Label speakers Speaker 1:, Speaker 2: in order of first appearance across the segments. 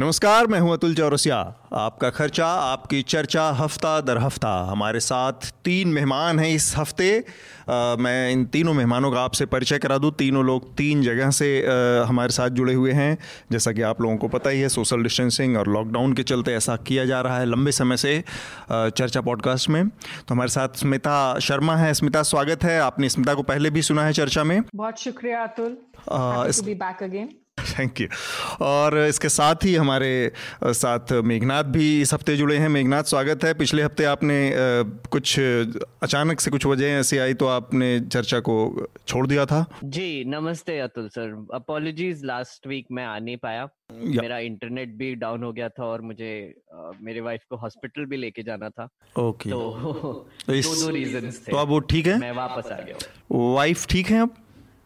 Speaker 1: नमस्कार मैं हूँ अतुल चौरसिया। आपका खर्चा आपकी चर्चा हफ़्ता दर हफ़्ता। हमारे साथ तीन मेहमान हैं इस हफ़्ते। आ, मैं इन तीनों मेहमानों का आपसे परिचय करा दूँ। तीनों लोग तीन जगह से आ, हमारे साथ जुड़े हुए हैं। जैसा कि आप लोगों को पता ही है सोशल डिस्टेंसिंग और लॉकडाउन के चलते ऐसा किया जा रहा है लंबे समय से आ, चर्चा पॉडकास्ट में। तो हमारे साथ स्मिता शर्मा है। स्मिता स्वागत है। आपने स्मिता को पहले भी सुना है चर्चा में।
Speaker 2: बहुत शुक्रिया Atul. Back again
Speaker 1: thank you और इसके साथ ही हमारे साथ मेघनाथ भी इस हफ़्ते जुड़े हैं। मेघनाथ स्वागत है। पिछले हफ़्ते आपने कुछ अचानक से कुछ वजह ऐसी आई तो आपने चर्चा को छोड़ दिया था?
Speaker 3: जी नमस्ते Atul sir. Apologies last week मैं आ नहीं पाया। मेरा इंटरनेट भी डाउन हो गया था और मुझे आ, मेरे वाइफ को हॉस्पिटल भी लेके जाना था।
Speaker 1: ओके
Speaker 3: तो, तो इस, दो दो रीजन थे।
Speaker 1: तो अब वो ठीक है?
Speaker 3: मैं वापस आ गया
Speaker 1: वाइफ ठीक है अब?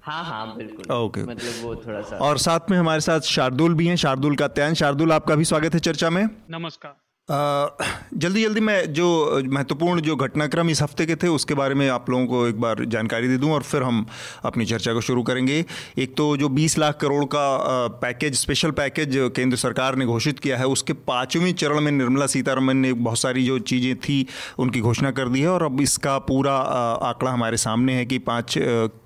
Speaker 3: हाँ हाँ बिल्कुल।
Speaker 1: ओके।
Speaker 3: मतलब वो थोड़ा सा।
Speaker 1: और साथ में हमारे साथ शार्दुल भी हैं। शार्दुल का त्यान। शार्दुल आपका भी स्वागत है चर्चा में।
Speaker 4: नमस्कार।
Speaker 1: जल्दी जल्दी मैं जो महत्वपूर्ण जो घटनाक्रम इस हफ़्ते के थे उसके बारे में आप लोगों को एक बार जानकारी दे दूँ और फिर हम अपनी चर्चा को शुरू करेंगे। एक तो जो 20 लाख करोड़ का पैकेज स्पेशल पैकेज केंद्र सरकार ने घोषित किया है उसके पाँचवें चरण में निर्मला सीतारमन ने बहुत सारी जो चीज़ें थी उनकी घोषणा कर दी है और अब इसका पूरा आंकड़ा हमारे सामने है कि पाँच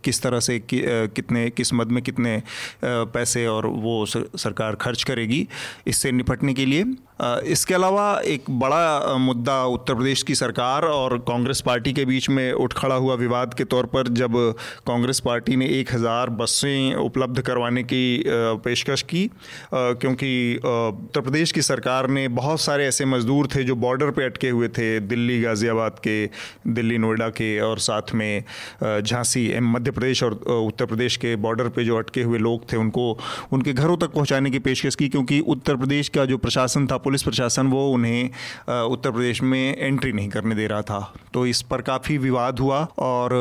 Speaker 1: किस तरह से कि, कितने किस मद में कितने पैसे और वो सरकार खर्च करेगी इससे निपटने के लिए। इसके अलावा एक बड़ा मुद्दा उत्तर प्रदेश की सरकार और कांग्रेस पार्टी के बीच में उठ खड़ा हुआ विवाद के तौर पर जब कांग्रेस पार्टी ने एक हज़ार बसें उपलब्ध करवाने की पेशकश की क्योंकि उत्तर प्रदेश की सरकार ने बहुत सारे ऐसे मज़दूर थे जो बॉर्डर पे अटके हुए थे, दिल्ली, गाज़ियाबाद के, दिल्ली, नोएडा के और साथ में झांसी मध्य प्रदेश और उत्तर प्रदेश के बॉर्डर पे जो अटके हुए लोग थे, उनको, उनके घरों तक पहुँचाने की पेशकश की, क्योंकि उत्तर प्रदेश का जो प्रशासन था पुलिस प्रशासन वो उन्हें उत्तर प्रदेश में एंट्री नहीं करने दे रहा था। तो इस पर काफ़ी विवाद हुआ और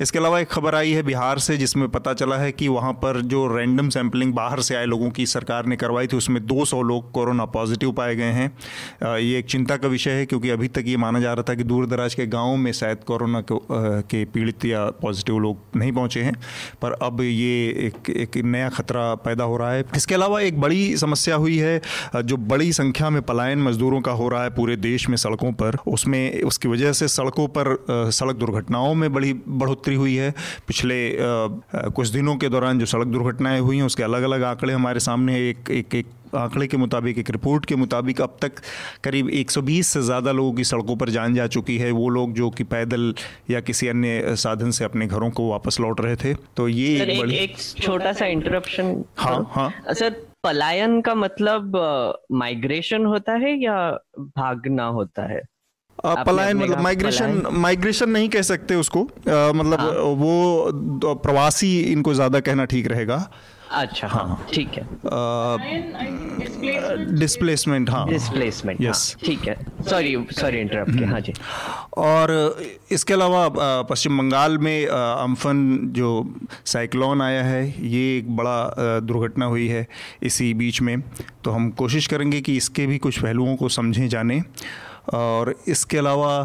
Speaker 1: इसके अलावा एक खबर आई है बिहार से, जिसमें पता चला है कि वहाँ पर जो रैंडम सैंपलिंग बाहर से आए लोगों की सरकार ने करवाई थी, उसमें 200 लोग कोरोना पॉजिटिव पाए गए हैं। ये एक चिंता का विषय है, क्योंकि अभी तक ये माना जा रहा था कि दूर दराज के गाँव में शायद कोरोना के पीड़ित या पॉजिटिव लोग नहीं पहुँचे हैं, पर अब ये एक एक नया खतरा पैदा हो रहा है। इसके अलावा एक बड़ी समस्या हुई है जो बड़ी संख्या में पलायन मजदूरों का हो रहा है पूरे देश में सड़कों पर। उसमें उसकी वजह से सड़कों पर सड़क दुर्घटनाओं में बड़ी बढ़ोतरी हुई है। पिछले कुछ दिनों के दौरान जो सड़क दुर्घटनाएँ हुई हैं उसके अलग अलग आंकड़े हमारे सामने एक एक एक आंकड़े के मुताबिक एक रिपोर्ट के मुताबिक अब तक करीब 120 से ज़्यादा लोगों की सड़कों पर जान जा चुकी है। वो लोग जो कि पैदल या किसी अन्य साधन से अपने घरों को वापस लौट रहे थे। तो ये
Speaker 3: एक, एक, एक छोटा सा इंटरप्शन
Speaker 1: हाँ हाँ।
Speaker 3: सर पलायन का मतलब माइग्रेशन uh, होता है या भागना होता है?
Speaker 1: पलायन मतलब माइग्रेशन माइग्रेशन नहीं कह सकते उसको। आ, मतलब हाँ? वो प्रवासी इनको ज़्यादा कहना ठीक रहेगा।
Speaker 3: अच्छा हाँ ठीक है।
Speaker 1: डिस्प्लेसमेंट हाँ।
Speaker 3: डिस्प्लेसमेंट यस हाँ, ठीक है। सॉरी सॉरी इंटरप्ट किया। हाँ जी।
Speaker 1: और इसके अलावा पश्चिम बंगाल में अम्फन जो साइक्लोन आया है ये एक बड़ा दुर्घटना हुई है इसी बीच में। तो हम कोशिश करेंगे कि इसके भी कुछ पहलुओं को समझें जानें। और इसके अलावा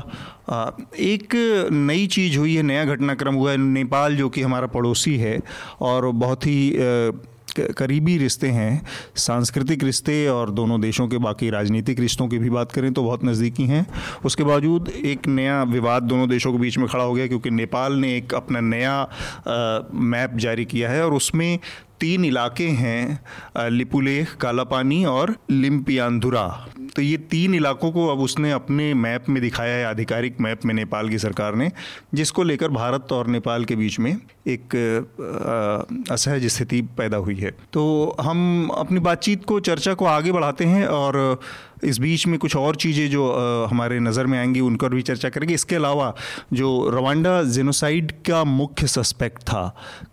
Speaker 1: एक नई चीज़ हुई है, नया घटनाक्रम हुआ है नेपाल, जो कि हमारा पड़ोसी है और बहुत ही करीबी रिश्ते हैं। सांस्कृतिक रिश्ते और दोनों देशों के, बाकी राजनीतिक रिश्तों की भी बात करें तो बहुत नज़दीकी हैं। उसके बावजूद एक नया विवाद दोनों देशों के बीच में खड़ा हो गया, क्योंकि नेपाल ने एक अपना नया मैप जारी किया है और उसमें तीन इलाके हैं लिपुलेख, कालापानी और लिम्पियांधुरा तो ये तीन इलाकों को अब उसने अपने मैप में दिखाया है, आधिकारिक मैप में नेपाल की सरकार ने, जिसको लेकर भारत और नेपाल के बीच में एक असहज स्थिति पैदा हुई है। तो हम अपनी बातचीत को, चर्चा को आगे बढ़ाते हैं और इस बीच में कुछ और चीज़ें जो हमारे नज़र में आएँगी उन पर भी चर्चा करेंगे। इसके अलावा जो रवांडा जेनोसाइड का मुख्य सस्पेक्ट था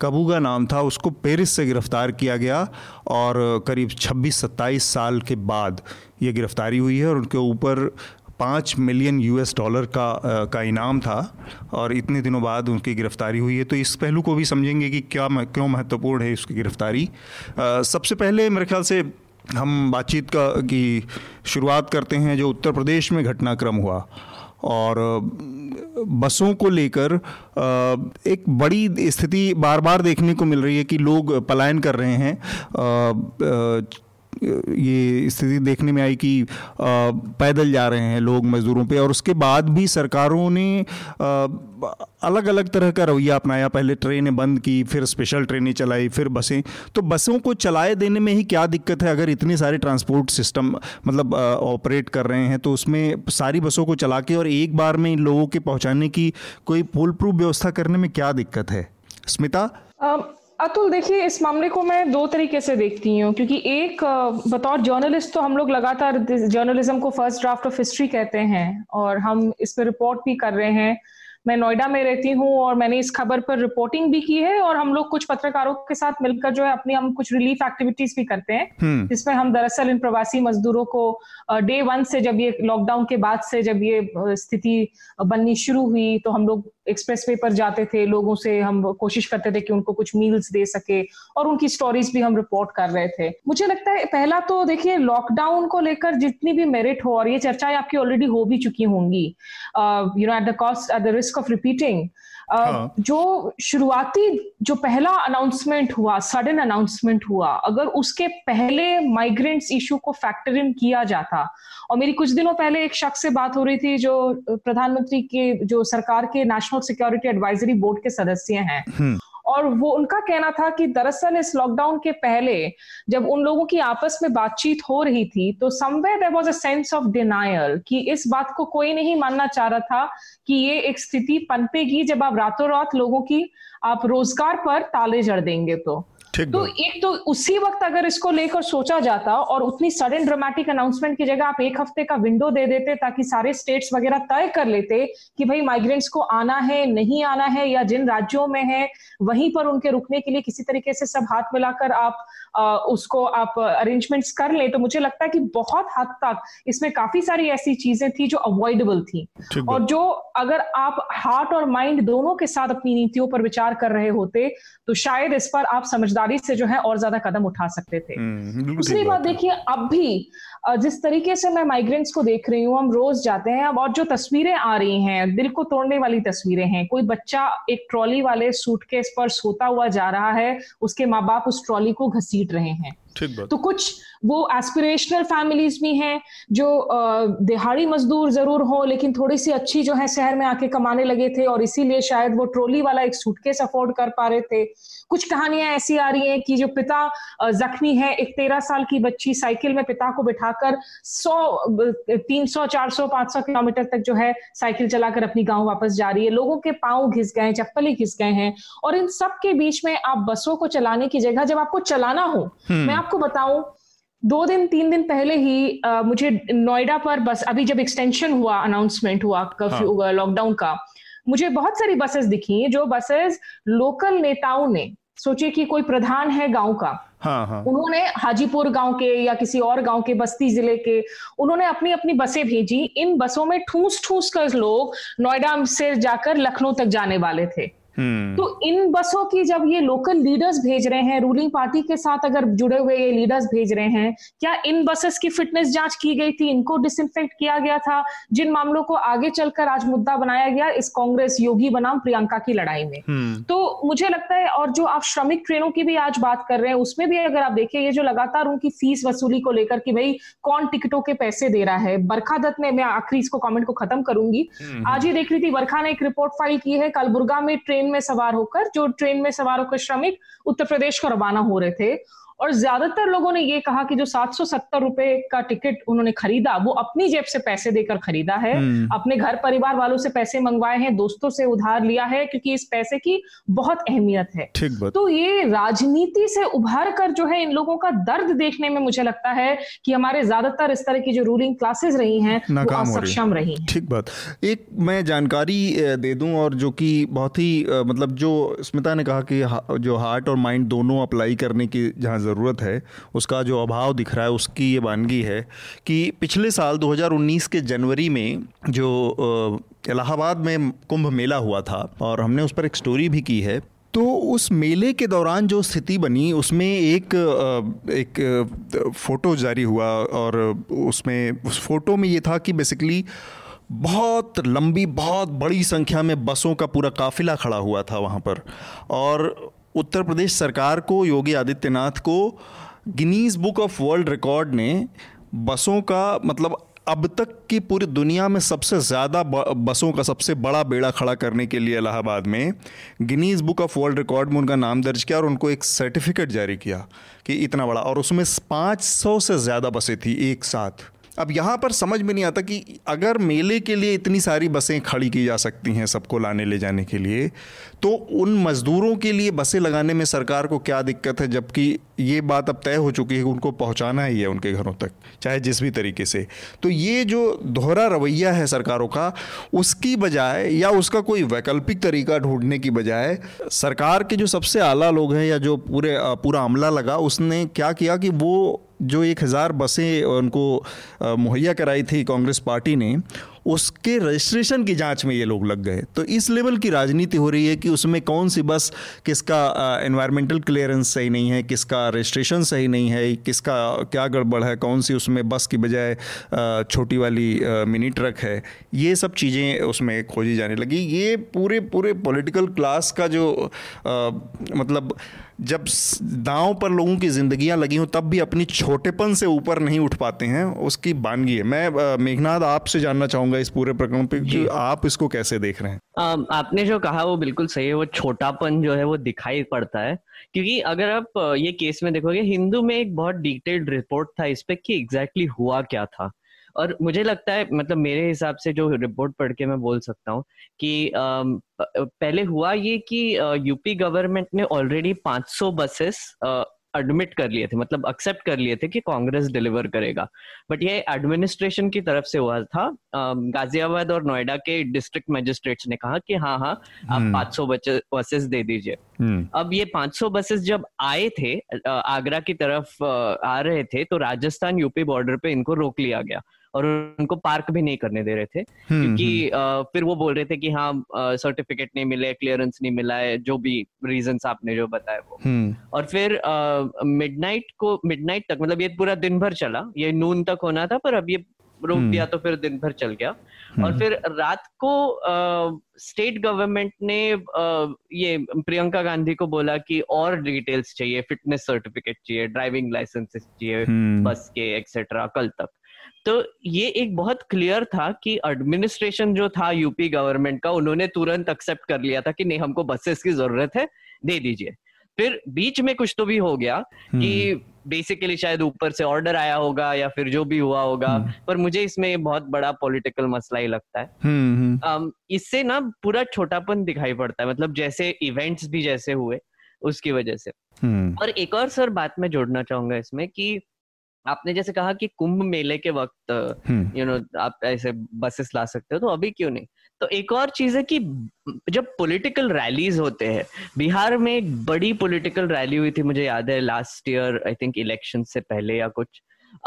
Speaker 1: कबूगा नाम था उसको पेरिस से गिरफ़्तार किया गया और करीब 26-27 साल के बाद ये गिरफ्तारी हुई है और उनके ऊपर पाँच मिलियन यूएस डॉलर का आ, का इनाम था और इतने दिनों बाद उनकी गिरफ्तारी हुई है। तो इस पहलू को भी समझेंगे कि क्या क्यों महत्वपूर्ण है उसकी गिरफ्तारी। आ, सबसे पहले मेरे ख्याल से हम बातचीत का, की शुरुआत करते हैं जो उत्तर प्रदेश में घटनाक्रम हुआ। और, बसों को लेकर एक बड़ी स्थिति बार बार देखने को मिल रही है कि लोग पलायन कर रहे हैं। ये स्थिति देखने में आई कि पैदल जा रहे हैं लोग मज़दूरों पे और उसके बाद भी सरकारों ने अलग अलग तरह का रवैया अपनाया। पहले ट्रेनें बंद की, फिर स्पेशल ट्रेनें चलाई, फिर बसें। तो बसों को चलाए देने में ही क्या दिक्कत है? अगर इतने सारे ट्रांसपोर्ट सिस्टम मतलब ऑपरेट कर रहे हैं तो उसमें सारी बसों को चला के और एक बार में इन लोगों के पहुँचाने की कोई फुल प्रूफ व्यवस्था करने में क्या दिक्कत है? स्मिता?
Speaker 2: अतुल, देखिए, इस मामले को मैं दो तरीके से देखती हूँ, क्योंकि एक बतौर जर्नलिस्ट तो हम लोग लगातार जर्नलिज्म को फ़र्स्ट ड्राफ्ट ऑफ़ हिस्ट्री कहते हैं, और हम इस पर रिपोर्ट भी कर रहे हैं। मैं नोएडा में रहती हूँ और मैंने इस खबर पर रिपोर्टिंग भी की है और हम लोग कुछ पत्रकारों के साथ मिलकर जो है अपनी हम कुछ रिलीफ एक्टिविटीज़ भी करते हैं हम्म। जिसमें हम दरअसल इन प्रवासी मजदूरों को डे वन से जब ये लॉकडाउन के बाद से जब ये स्थिति बननी शुरू हुई तो हम लोग एक्सप्रेस वे पर जाते थे लोगों से हम कोशिश करते थे कि उनको कुछ मील्स दे सके और उनकी स्टोरीज भी हम रिपोर्ट कर रहे थे मुझे लगता है पहला तो देखिए लॉकडाउन को लेकर जितनी भी मेरिट हो और ये चर्चाएँ आपकी ऑलरेडी हो भी चुकी होंगी you know at the cost at the risk of repeating जो शुरुआती जो पहला अनाउंसमेंट हुआ सडन अनाउंसमेंट हुआ अगर उसके पहले माइग्रेंट्स इशू को फैक्टर इन किया जाता और मेरी कुछ दिनों पहले एक शख्स से बात हो रही थी जो प्रधानमंत्री के जो सरकार के नेशनल सिक्योरिटी एडवाइजरी बोर्ड के सदस्य हैं हम्म। और वो उनका कहना था कि दरअसल इस लॉकडाउन के पहले जब उन लोगों की आपस में बातचीत हो रही थी तो somewhere there was a sense of denial कि इस बात को कोई नहीं मानना चाह रहा था कि ये एक स्थिति पनपेगी जब आप रातों रात लोगों की आप रोज़गार पर ताले जड़ देंगे तो। तो एक तो उसी वक्त अगर इसको लेकर सोचा जाता और उतनी सडन ड्रामेटिक अनाउंसमेंट की जगह आप एक हफ़्ते का विंडो दे देते ताकि सारे स्टेट्स वगैरह तय कर लेते कि भाई माइग्रेंट्स को आना है नहीं आना है या जिन राज्यों में है वहीं पर उनके रुकने के लिए किसी तरीके से सब हाथ मिलाकर आप आ, उसको आप अरेंजमेंट्स कर ले तो मुझे लगता है कि बहुत हद तक इसमें काफ़ी सारी ऐसी चीज़ें थी जो अवॉइडेबल थी। और जो अगर आप हार्ट और माइंड दोनों के साथ अपनी नीतियों पर विचार कर रहे होते तो शायद इस पर आप समझदारी से जो है और ज़्यादा कदम उठा सकते थे। हम्म, दूसरी बात देखिए अब भी जिस तरीके से मैं माइग्रेंट्स को देख रही हूँ हम रोज जाते हैं अब और जो तस्वीरें आ रही हैं दिल को तोड़ने वाली तस्वीरें हैं कोई बच्चा एक ट्रॉली वाले सूटकेस पर सोता हुआ जा रहा है उसके माँ बाप उस ट्रॉली को घसीट रहे हैं। तो कुछ वो एस्पिरेशनल फैमिलीज़ भी हैं जो दिहाड़ी मजदूर ज़रूर हो लेकिन थोड़ी सी अच्छी जो है शहर में आके कमाने लगे थे और इसीलिए शायद वो ट्रोली वाला एक सूटकेस अफोर्ड कर पा रहे थे। कुछ कहानियाँ ऐसी आ रही हैं कि जो पिता जख्मी है एक तेरह साल की बच्ची साइकिल में पिता को बिठाकर सौ तीन सौ चार सौ पाँच सौ किलोमीटर तक जो है साइकिल चलाकर अपनी गाँव वापस जा रही है लोगों के पाँव घिस गए चप्पल घिस गए हैं और इन सब के बीच में आप बसों को चलाने की जगह जब आपको चलाना हो हम्म। मैं आपको बताऊँ दो दिन तीन दिन पहले ही आ, मुझे नोएडा पर बस अभी जब एक्सटेंशन हुआ अनाउंसमेंट हुआ कर्फ्यू हाँ. लॉकडाउन का मुझे बहुत सारी बसेस दिखी जो बसेस लोकल नेताओं ने सोचे कि कोई प्रधान है गाँव का हाँ, हाँ. उन्होंने हाजीपुर गाँव के या किसी और गाँव के बस्ती ज़िले के उन्होंने अपनी अपनी बसें भेजी इन बसों में ठूस ठूस कर लोग नोएडा से जाकर लखनऊ तक जाने वाले थे। तो इन बसों की जब ये लोकल लीडर्स भेज रहे हैं रूलिंग पार्टी के साथ अगर जुड़े हुए ये लीडर्स भेज रहे हैं क्या इन बसेस की फिटनेस जाँच की गई थी? इनको डिसइंफेक्ट किया गया था? जिन मामलों को आगे चलकर आज मुद्दा बनाया गया इस कांग्रेस योगी बनाम प्रियंका की लड़ाई में। हम्म। तो मुझे लगता है और जो आप श्रमिक ट्रेनों की भी आज बात कर रहे हैं उसमें भी अगर आप देखें ये जो लगातार उनकी फ़ीस वसूली को लेकर कि भाई कौन टिकटों के पैसे दे रहा है? बरखा दत्त ने मैं आखिरी इसको कमेंट को खत्म करूँगी। हम्म। आज ही देख रही थी बरखा ने एक रिपोर्ट फ़ाइल की है कलबुर्गा में ट्रेन ट्रेन में सवार होकर, जो ट्रेन में सवार होकर श्रमिक उत्तर प्रदेश को रवाना हो रहे थे। और ज़्यादातर लोगों ने ये कहा कि जो सात सौ सत्तर रुपए का टिकट उन्होंने खरीदा वो अपनी जेब से पैसे देकर खरीदा है। हम्म। अपने घर परिवार वालों से पैसे मंगवाए हैं दोस्तों से उधार लिया है क्योंकि इस पैसे की बहुत अहमियत है। तो ये राजनीति से उभर कर जो है इन लोगों का दर्द देखने में मुझे लगता है कि हमारे ज़्यादातर इस तरह की जो रूलिंग क्लासेस रही हैं वो सक्षम रही
Speaker 1: हैं। ठीक बात। एक मैं जानकारी दे दूँ और जो कि बहुत ही मतलब जो स्मिता ने कहा कि जो हार्ट और माइंड दोनों अप्लाई करने की जहाँ ज़रूरत है, उसका जो अभाव दिख रहा है, उसकी ये वानगी है कि पिछले साल 2019 के जनवरी में जो इलाहाबाद में कुंभ मेला हुआ था और हमने उस पर एक स्टोरी भी की है तो उस मेले के दौरान जो स्थिति बनी, उसमें एक एक फ़ोटो जारी हुआ और उसमें, उस फ़ोटो में ये था कि बेसिकली बहुत लंबी, बहुत बड़ी संख्या में बसों का पूरा काफिला खड़ा हुआ था वहाँ पर और उत्तर प्रदेश सरकार को, योगी आदित्यनाथ को, Guinness Book of World Record ने बसों का मतलब अब तक की पूरी दुनिया में सबसे ज़्यादा बसों का सबसे बड़ा बेड़ा खड़ा करने के लिए इलाहाबाद में Guinness Book of World Record में उनका नाम दर्ज किया और उनको एक सर्टिफिकेट जारी किया कि इतना बड़ा। और उसमें 500 से ज़्यादा बसें थी एक साथ। अब यहाँ पर समझ में नहीं आता कि अगर मेले के लिए इतनी सारी बसें खड़ी की जा सकती हैं सबको लाने ले जाने के लिए तो उन मज़दूरों के लिए बसें लगाने में सरकार को क्या दिक्कत है? जबकि ये बात अब तय हो चुकी है कि उनको पहुँचाना ही है उनके घरों तक, चाहे जिस भी तरीके से। तो ये जो दोहरा रवैया है सरकारों का, उसकी बजाय या उसका कोई वैकल्पिक तरीका ढूँढने की बजाय सरकार के जो सबसे आला लोग हैं या जो पूरे पूरा अमला लगा, उसने क्या किया कि वो जो एक हज़ार बसें उनको मुहैया कराई थी कांग्रेस पार्टी ने उसके रजिस्ट्रेशन की जाँच में ये लोग लग गए। तो इस लेवल की राजनीति हो रही है कि उसमें कौन सी बस किसका एनवायरमेंटल क्लियरेंस सही नहीं है किसका रजिस्ट्रेशन सही नहीं है किसका क्या गड़बड़ है कौन सी उसमें बस की बजाय छोटी वाली मिनी ट्रक है ये सब चीज़ें उसमें खोजी जाने लगी। ये पूरे पूरे पॉलिटिकल क्लास का जो आ, मतलब जब दांव पर लोगों की ज़िंदगियाँ लगी हों तब भी अपनी छोटेपन से ऊपर नहीं उठ पाते हैं उसकी बानगी है। मैं मेघनाथ आपसे जानना चाहूँगा इस पूरे प्रकरण पे कि आप इसको कैसे देख रहे हैं?
Speaker 3: आ, आपने जो कहा वो बिल्कुल सही है वो छोटापन जो है वो दिखाई पड़ता है। क्योंकि अगर आप ये केस में देखोगे हिंदू में एक बहुत डिटेल्ड रिपोर्ट था इस पे कि एग्जैक्टली exactly हुआ क्या था। और मुझे लगता है मतलब मेरे हिसाब से जो रिपोर्ट पढ़ के मैं बोल सकता हूँ कि पहले हुआ ये कि यूपी गवर्नमेंट ने ऑलरेडी 500 बसेस एडमिट कर लिए थे मतलब एक्सेप्ट कर लिए थे कि कांग्रेस डिलीवर करेगा बट ये एडमिनिस्ट्रेशन की तरफ़ से हुआ था गाजियाबाद और नोएडा के डिस्ट्रिक्ट मजिस्ट्रेट्स ने कहा कि हाँ हाँ आप 500 हम्म। बसेस दे दीजिए हम्म। अब ये 500 बसेस जब आए थे आगरा की तरफ़ आ रहे थे तो राजस्थान यूपी बॉर्डर पे इनको रोक लिया गया और उनको पार्क भी नहीं करने दे रहे थे। हम्म, क्योंकि हम्म। फिर वो बोल रहे थे कि हाँ सर्टिफिकेट नहीं मिले क्लियरेंस नहीं मिला है जो भी रीजन आपने जो बताया वो। हम्म। और फिर मिडनाइट को मिडनाइट तक मतलब ये पूरा दिन भर चला ये नून तक होना था पर अब ये रोक दिया तो फिर दिन भर चल गया। और फिर रात को स्टेट गवर्नमेंट ने आ, ये प्रियंका गांधी को बोला कि और डिटेल्स चाहिए फिटनेस सर्टिफिकेट चाहिए ड्राइविंग लाइसेंसेस चाहिए बस के एक्सेट्रा कल तक। तो ये एक बहुत क्लियर था कि एडमिनिस्ट्रेशन जो था यूपी गवर्नमेंट का उन्होंने तुरंत एक्सेप्ट कर लिया था कि नहीं हमको बसेस की ज़रूरत है दे दीजिए। फिर बीच में कुछ तो भी हो गया कि बेसिकली हम्म। शायद ऊपर से ऑर्डर आया होगा या फिर जो भी हुआ होगा हम्म। पर मुझे इसमें बहुत बड़ा पॉलिटिकल मसला ही लगता है। हम्म, इससे ना पूरा छोटापन दिखाई पड़ता है मतलब जैसे इवेंट्स भी जैसे हुए उसकी वजह से। और एक और सर बात मैं जोड़ना चाहूँगा इसमें कि आपने जैसे कहा कि कुंभ मेले के वक्त यू नो आप ऐसे बसेस ला सकते हो तो अभी क्यों नहीं? तो एक और चीज़ है कि जब पॉलिटिकल रैलीज होते हैं बिहार में एक बड़ी पॉलिटिकल रैली हुई थी मुझे याद है last year I think election से पहले या कुछ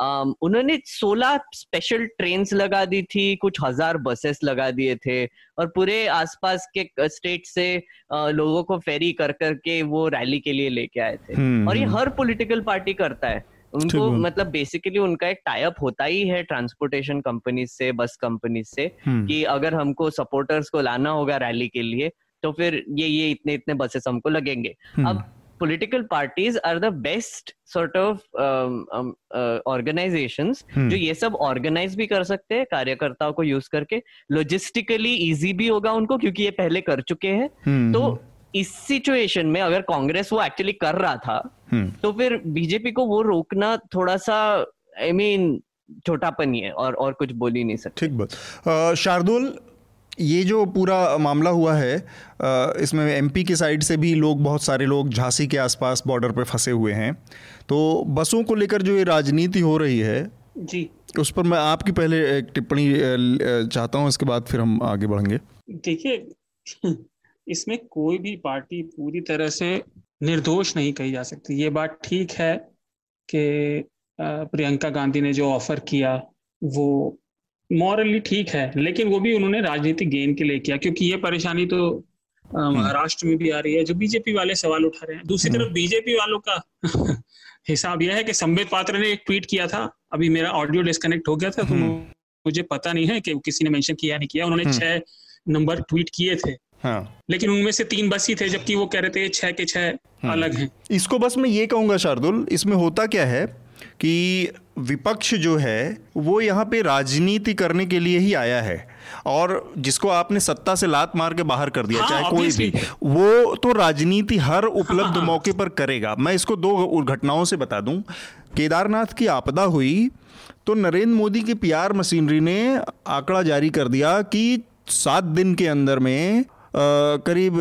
Speaker 3: um, उन्होंने 16 स्पेशल ट्रेन लगा दी थी कुछ हज़ार बसेस लगा दिए थे और पूरे आसपास के स्टेट से लोगों को फेरी कर करके वो रैली के लिए लेके आए थे। और ये हर पॉलिटिकल पार्टी करता है। उनको मतलब बेसिकली उनका एक टाइप होता ही है ट्रांसपोर्टेशन कंपनी से बस कंपनी से हम्म। कि अगर हमको सपोर्टर्स को लाना होगा रैली के लिए तो फिर ये ये इतने इतने बसेस हमको लगेंगे। हम्म। अब political parties are the best sort of organisation जो ये सब ऑर्गेनाइज भी कर सकते हैं कार्यकर्ताओं को यूज़ करके। लॉजिस्टिकली इजी भी होगा उनको क्योंकि ये पहले कर चुके हैं। हम्म, तो इस सिचुएशन में अगर कांग्रेस वो एक्चुअली कर रहा था हम्म। तो फिर बीजेपी को वो रोकना थोड़ा सा आई मीन छोटापन ही है और और कुछ बोल ही नहीं सकते।
Speaker 1: ठीक बात। शार्दुल ये जो पूरा मामला हुआ है इसमें एमपी की साइड से भी लोग बहुत सारे लोग झांसी के आसपास बॉर्डर पे फंसे हुए हैं। तो बसों को लेकर जो ये राजनीति हो रही है
Speaker 4: जी।
Speaker 1: उस पर मैं आपकी पहले एक टिप्पणी चाहता हूँ इसके बाद फिर हम आगे बढ़ेंगे।
Speaker 4: देखिए इसमें कोई भी पार्टी पूरी तरह से निर्दोष नहीं कही जा सकती ये बात ठीक है कि प्रियंका गांधी ने जो ऑफ़र किया वो मॉरली ठीक है लेकिन वो भी उन्होंने राजनीतिक गेन के लिए किया क्योंकि ये परेशानी तो हम्म। महाराष्ट्र में भी आ रही है जो बीजेपी वाले सवाल उठा रहे हैं दूसरी तरफ़ बीजेपी हम्म। वालों का हिसाब यह है कि संबित पात्र ने एक ट्वीट किया था अभी मेरा ऑडियो डिस्कनेक्ट हो गया था तो हम्म। मुझे पता नहीं है कि किसी ने मेंशन किया नहीं किया उन्होंने छह नंबर ट्वीट किए थे
Speaker 1: हाँ।
Speaker 4: लेकिन उनमें से तीन बस ही थे जबकि वो कह रहे थे छह के छह अलग हैं।
Speaker 1: इसको बस मैं ये कहूँगा शार्दुल इसमें होता क्या है कि विपक्ष जो है वो यहाँ पे राजनीति करने के लिए ही आया है और जिसको आपने सत्ता से लात मार के बाहर कर दिया
Speaker 4: हाँ,
Speaker 1: चाहे कोई भी। वो तो राजनीति हर उपलब्ध
Speaker 4: हाँ।
Speaker 1: मौके पर करेगा। मैं इसको दो घटनाओं से बता दूँ। केदारनाथ की आपदा हुई तो नरेंद्र मोदी की पीआर मशीनरी ने आंकड़ा जारी कर दिया कि सात दिन के अंदर में करीब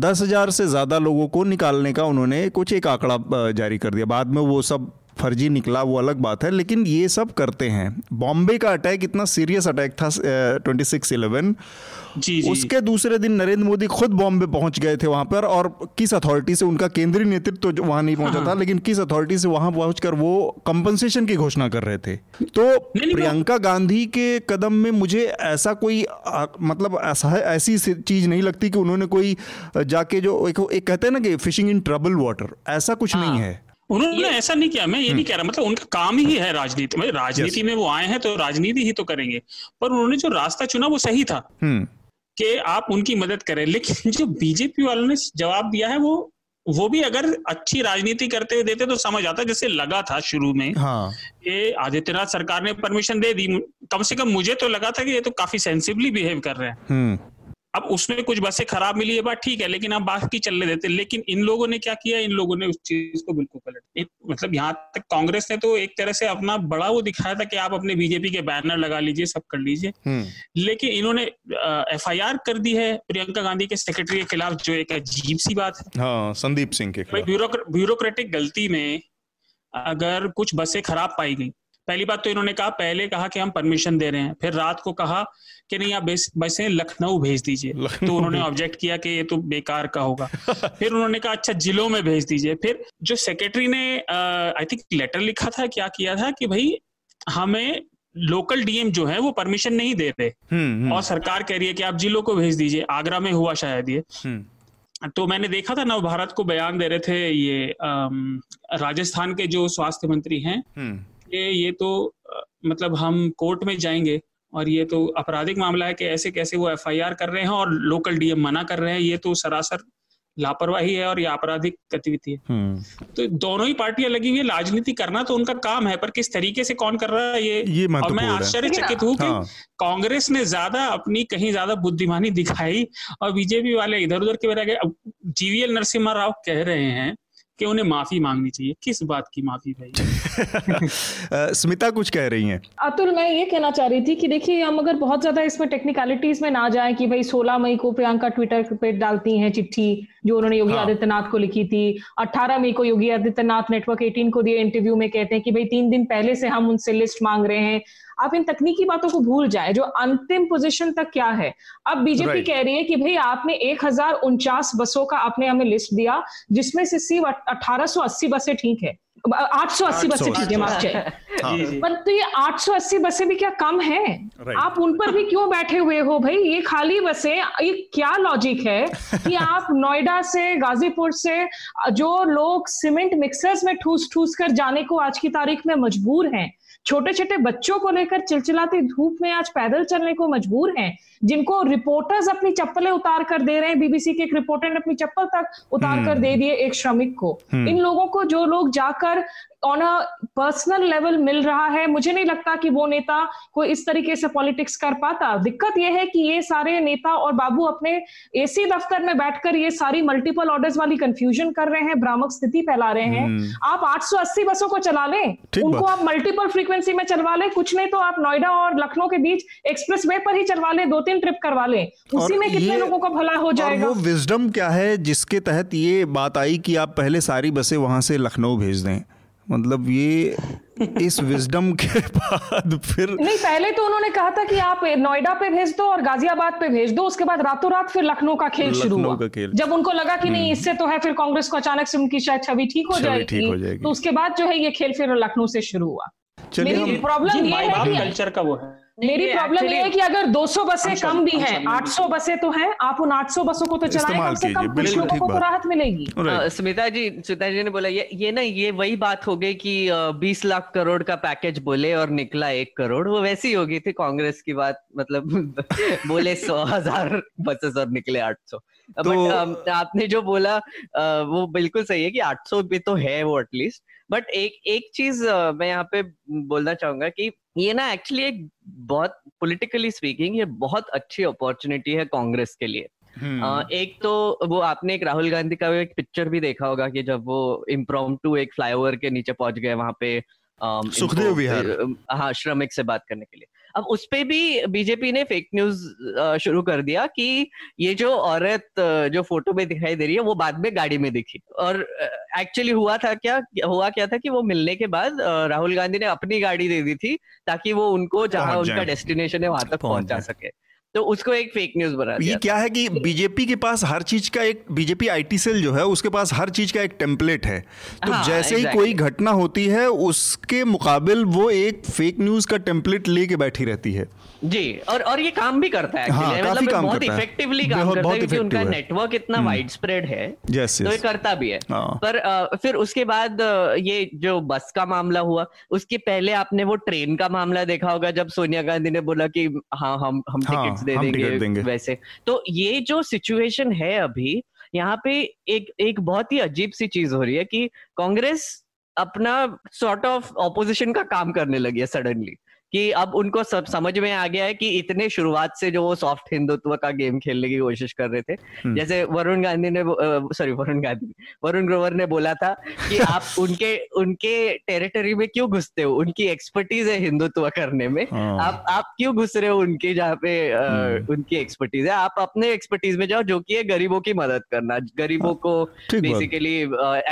Speaker 1: दस हज़ार से ज़्यादा लोगों को निकालने का उन्होंने कुछ एक आंकड़ा जारी कर दिया। बाद में वो सब फर्जी निकला वो अलग बात है लेकिन ये सब करते हैं। बॉम्बे का अटैक इतना सीरियस अटैक था ट्वेंटी सिक्स इलेवन
Speaker 4: जी जी।
Speaker 1: उसके दूसरे दिन नरेंद्र मोदी खुद बॉम्बे पहुँच गए थे वहाँ पर और किस अथॉरिटी से उनका केंद्रीय नेतृत्व तो वहाँ नहीं पहुँचा था लेकिन किस अथॉरिटी से वहाँ पहुंचकर वो कंपनसेशन की घोषणा कर रहे थे। तो प्रियंका गांधी के कदम में मुझे ऐसा कोई आ, मतलब ऐसा है ऐसी चीज़ नहीं लगती कि उन्होंने कोई जाके जो एक, एक कहते हैं ना कि फिशिंग इन ट्रबल वाटर ऐसा कुछ नहीं है।
Speaker 4: उन्होंने ऐसा नहीं किया मैं ये
Speaker 1: हम्म।
Speaker 4: नहीं कह रहा मतलब उनका काम ही है राजनीति में राजनीति में वो आए हैं तो राजनीति ही तो करेंगे। पर उन्होंने जो रास्ता चुना वो सही था
Speaker 1: हम्म।
Speaker 4: कि आप उनकी मदद करें। लेकिन जो बीजेपी वालों ने जवाब दिया है वो वो भी अगर अच्छी राजनीति करते हुए देते तो समझ आता जैसे लगा था शुरू में
Speaker 1: हाँ।
Speaker 4: ये आदित्यनाथ सरकार ने परमिशन दे दी। कम से कम मुझे तो लगा था कि ये तो काफ़ी सेंसिबली बिहेव कर रहे हैं।
Speaker 1: हम्म।
Speaker 4: अब उसमें कुछ बसें खराब मिली ये बात ठीक है लेकिन आप बाकी चलने देते लेकिन इन लोगों ने क्या किया? इन लोगों ने उस चीज़ को बिल्कुल पलट मतलब यहाँ तक कांग्रेस ने तो एक तरह से अपना बड़ा वो दिखाया था कि आप अपने बीजेपी के बैनर लगा लीजिए सब कर लीजिए।
Speaker 1: हम्म।
Speaker 4: लेकिन इन्होंने एफआईआर कर दी है प्रियंका गांधी के सेक्रेटरी के खिलाफ जो एक अजीब सी बात है।
Speaker 1: हाँ संदीप सिंह के
Speaker 4: ब्यूरोक्रेटिक गलती में अगर कुछ बसें खराब पाई गई पहली बात तो इन्होंने कहा पहले कहा कि हम परमिशन दे रहे हैं। फिर रात को कहा कि नहीं आप बस- लखनऊ भेज दीजिए। तो उन्होंने ऑब्जेक्ट किया कि ये तो बेकार का होगा। फिर उन्होंने कहा अच्छा जिलों में भेज दीजिए। फिर जो सेक्रेटरी ने आई थिंक लेटर लिखा था क्या किया था कि भाई हमें लोकल डीएम जो है वो परमिशन नहीं दे रहे।
Speaker 1: हम्म हम्म,
Speaker 4: और सरकार कह रही है कि आप जिलों को भेज दीजिए। आगरा में हुआ शायद ये।
Speaker 1: हम्म।
Speaker 4: तो मैंने देखा था नव भारत को बयान दे रहे थे ये राजस्थान के जो स्वास्थ्य मंत्री हैं कि ये तो मतलब हम कोर्ट में जाएँगे और ये तो आपराधिक मामला है कि ऐसे कैसे वो एफआईआर कर रहे हैं और लोकल डीएम मना कर रहे हैं ये तो सरासर लापरवाही है और ये आपराधिक गतिविधि है।
Speaker 1: हम्म।
Speaker 4: तो दोनों ही पार्टियाँ लगी हुई है राजनीति करना तो उनका काम है पर किस तरीके से कौन कर रहा है ये?
Speaker 1: ये
Speaker 4: और मैं आश्चर्यचकित हूँ कि
Speaker 1: हाँ।
Speaker 4: कांग्रेस ने ज़्यादा अपनी कहीं ज़्यादा बुद्धिमानी दिखाई और बीजेपी वाले इधर उधर के बजाय जीवीएल नरसिम्हा राव कह रहे हैं कि उन्हें माफ़ी मांगनी चाहिए। किस बात की माफ़ी भाई?
Speaker 1: स्मिता कुछ कह रही हैं।
Speaker 2: अतुल मैं ये कहना चाह रही थी कि देखिए हम अगर बहुत ज़्यादा इसमें टेक्निकलिटीज में ना जाए कि भाई 16 मई को प्रियंका ट्विटर पे डालती हैं चिट्ठी जो उन्होंने योगी
Speaker 1: हाँ।
Speaker 2: आदित्यनाथ को लिखी थी। 18 मई को योगी आदित्यनाथ नेटवर्क 18 को दिए इंटरव्यू में कहते हैं कि भाई तीन दिन पहले से हम उनसे लिस्ट मांग रहे हैं। आप इन तकनीकी बातों को भूल जाए जो अंतिम पोजिशन तक क्या है? अब बीजेपी
Speaker 1: Right.
Speaker 2: कह रही है कि भाई आपने एक हज़ार उनचास बसों का आपने हमें लिस्ट दिया जिसमें से सिर्फ़ अठारह सौ अस्सी बसें ठीक है। आठ सौ अस्सी बसें ठीक है माफ़ चाहिए
Speaker 1: हाँ।
Speaker 2: पर तो ये 880 बसें भी क्या कम है?
Speaker 1: Right.
Speaker 2: आप उन पर भी क्यों बैठे हुए हो भाई? ये खाली बसें ये क्या लॉजिक है कि आप नोएडा से गाजीपुर से जो लोग सीमेंट मिक्सर्स में ठूस ठूस कर जाने को आज की तारीख में मजबूर हैं छोटे छोटे बच्चों को लेकर चिलचिलाती धूप में आज पैदल चलने को मजबूर हैं जिनको रिपोर्टर्स अपनी चप्पलें उतार कर दे रहे हैं। बीबीसी के एक रिपोर्टर ने अपनी चप्पल तक उतार कर दे दिए एक श्रमिक को। इन लोगों को जो लोग जाकर ऑन अ पर्सनल लेवल मिल रहा है। मुझे नहीं लगता कि वो नेता कोई इस तरीके से पॉलिटिक्स कर पाता। दिक्कत ये है कि ये सारे नेता और बाबू अपने एसी दफ्तर में बैठकर ये सारी मल्टीपल ऑर्डर्स वाली कंफ्यूजन कर रहे हैं भ्रामक स्थिति फैला रहे हैं। आप 880 बसों को चला लें। उनको आप मल्टीपल फ्रीक्वेंसी में चलवा लें। कुछ नहीं तो आप नोएडा और लखनऊ के बीच एक्सप्रेस वे पर ही चलवा लें। दो तीन ट्रिप करवा लें। उसी में कितने लोगों का भला हो जाएगा
Speaker 1: वो विजडम क्या है जिसके तहत ये बात आई कि आप पहले सारी बसें वहाँ से लखनऊ भेज दें? मतलब ये इस विजडम के बाद फिर
Speaker 2: नहीं पहले तो उन्होंने कहा था कि आप नोएडा पे भेज दो और गाजियाबाद पे भेज दो उसके बाद रातों रात फिर लखनऊ का खेल शुरू हुआ।
Speaker 1: का खेल।
Speaker 2: जब उनको लगा कि नहीं इससे तो है फिर कांग्रेस को अचानक से उनकी शायद छवि ठीक हो जाएगी।
Speaker 1: ठीक हो जाएगी।
Speaker 2: तो उसके बाद जो है ये खेल फिर लखनऊ से शुरू हुआ। मेरी प्रॉब्लम ये है कि
Speaker 4: कल्चर का वो है।
Speaker 2: मेरी प्रॉब्लम ये है कि अगर 200 बसें कम भी हैं 800 बसें तो हैं आप उन 800 बसों को तो चलाएँ कम से कम कुछ लोगों को तो राहत मिलेगी।
Speaker 3: स्मिता जी स्मिता जी ने बोला ये ये ना ये वही बात हो गई कि 20 लाख करोड़ का पैकेज बोले और निकला एक करोड़ वो वैसी हो गई थी कांग्रेस की बात मतलब बोले सौ हज़ार बसेस और निकले आठ सौ। बट तो, आपने जो बोला वो बिल्कुल सही है कि 800 भी तो है वो एटलीस्ट बट एक एक चीज़ मैं यहाँ पे बोलना चाहूँगा कि ये ना एक्चुअली एक बहुत पॉलिटिकली स्पीकिंग ये बहुत अच्छी अपॉर्चुनिटी है कांग्रेस के लिए। Uh, एक तो वो आपने एक राहुल गांधी का एक पिक्चर भी देखा होगा कि जब वो इम्प्रोम टू एक फ्लाईओवर के नीचे पहुँच गए वहाँ पे
Speaker 1: सुखदेव विहार।
Speaker 3: हाँ श्रमिक से बात करने के लिए। अब उस पे भी बीजेपी ने फेक न्यूज़ शुरू कर दिया कि ये जो औरत जो फ़ोटो में दिखाई दे रही है वो बाद में गाड़ी में दिखी। और एक्चुअली हुआ था क्या हुआ क्या था कि वो मिलने के बाद राहुल गांधी ने अपनी गाड़ी दे दी थी ताकि वो उनको जहाँ उनका डेस्टिनेशन है वहाँ तक पहुँचा सके। तो उसको एक फेक न्यूज़ बना
Speaker 1: ये क्या है कि बीजेपी के पास हर चीज़ का एक बीजेपी आईटी सेल जो है उसके पास हर चीज़ का एक टेम्पलेट है। तो हाँ, जैसे ही कोई घटना होती है उसके मुकाबिल वो एक फेक न्यूज़ का टेम्पलेट लेके बैठी रहती है।
Speaker 3: जी और और ये काम भी करता है
Speaker 1: हाँ, मतलब काम
Speaker 3: बहुत इफेक्टिवली काम बहुत, करता है क्योंकि उनका नेटवर्क इतना वाइड हम्म। स्प्रेड है yes, तो ये करता भी है। हाँ। पर फिर उसके बाद ये जो बस का मामला हुआ उसके पहले आपने वो ट्रेन का मामला देखा होगा जब सोनिया गांधी ने बोला कि हाँ हम हम हाँ, टिकट्स दे देंगे, देंगे। वैसे। तो ये जो सिचुएशन है अभी यहाँ पे एक एक बहुत ही अजीब सी चीज़ हो रही है कि कांग्रेस अपना सॉर्ट ऑफ़ ऑपोजिशन का काम करने लगी है सडनली कि अब उनको सब समझ में आ गया है कि इतने शुरुआत से जो वो सॉफ्ट हिंदुत्व का गेम खेलने की कोशिश कर रहे थे। हम्म। जैसे वरुण गांधी ने सॉरी वरुण गांधी वरुण ग्रोवर ने बोला था कि आप उनके उनके टेरिटरी में क्यों घुसते हो? उनकी एक्सपर्टीज है हिंदुत्व करने में। हाँ। आप आप क्यों घुस रहे हो उनके जहाँ पे हम्म। उनकी एक्सपर्टीज है? आप अपने एक्सपर्टीज में जाओ जो की है गरीबों की मदद करना। गरीबों हाँ, को basically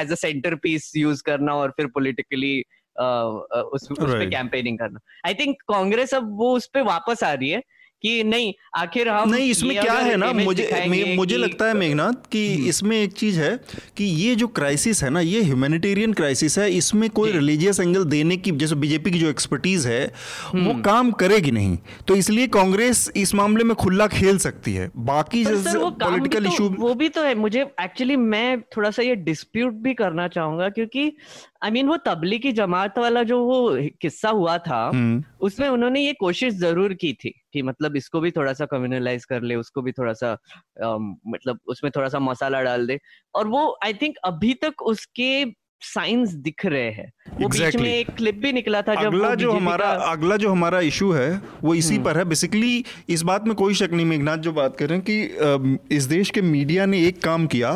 Speaker 3: as a centrepiece use करना और फिर पोलिटिकली उस, उस पे कैंपेनिंग करना। आई थिंक कांग्रेस अब वो उस पर वापस आ रही है। कि नहीं आखिर हम
Speaker 1: नहीं इसमें क्या है ना मुझे मुझे लगता है मेघनाथ कि हम्म। इसमें एक चीज़ है कि ये जो क्राइसिस है ना ये ह्यूमैनिटेरियन क्राइसिस है इसमें कोई रिलीजियस एंगल देने की जैसे बीजेपी की जो एक्सपर्टीज है वो हम्म। काम करेगी नहीं तो इसलिए कांग्रेस इस मामले में खुला खेल सकती है बाकी
Speaker 3: पॉलिटिकल इशू तो, वो भी तो है मुझे एक्चुअली मैं थोड़ा सा ये डिस्प्यूट भी करना चाहूँगा क्योंकि आई I मीन mean, वो तबलीगी जमात वाला जो वो किस्सा हुआ था हम्म। उसमें उन्होंने ये कोशिश ज़रूर की थी कि मतलब इसको भी थोड़ा सा कम्युनलाइज कर ले, उसको भी थोड़ा सा मतलब उसमें थोड़ा सा मसाला डाल दे। और वो आई थिंक अभी तक उसके साइंस दिख रहे हैं वो exactly. बीच में एक क्लिप भी निकला था जब
Speaker 1: अगला जो हमारा का... अगला जो हमारा इशू है वो इसी हम्म। पर है बेसिकली इस बात में कोई शक नहीं मेघनाथ जो बात कर रहे हैं कि इस देश के मीडिया ने एक काम किया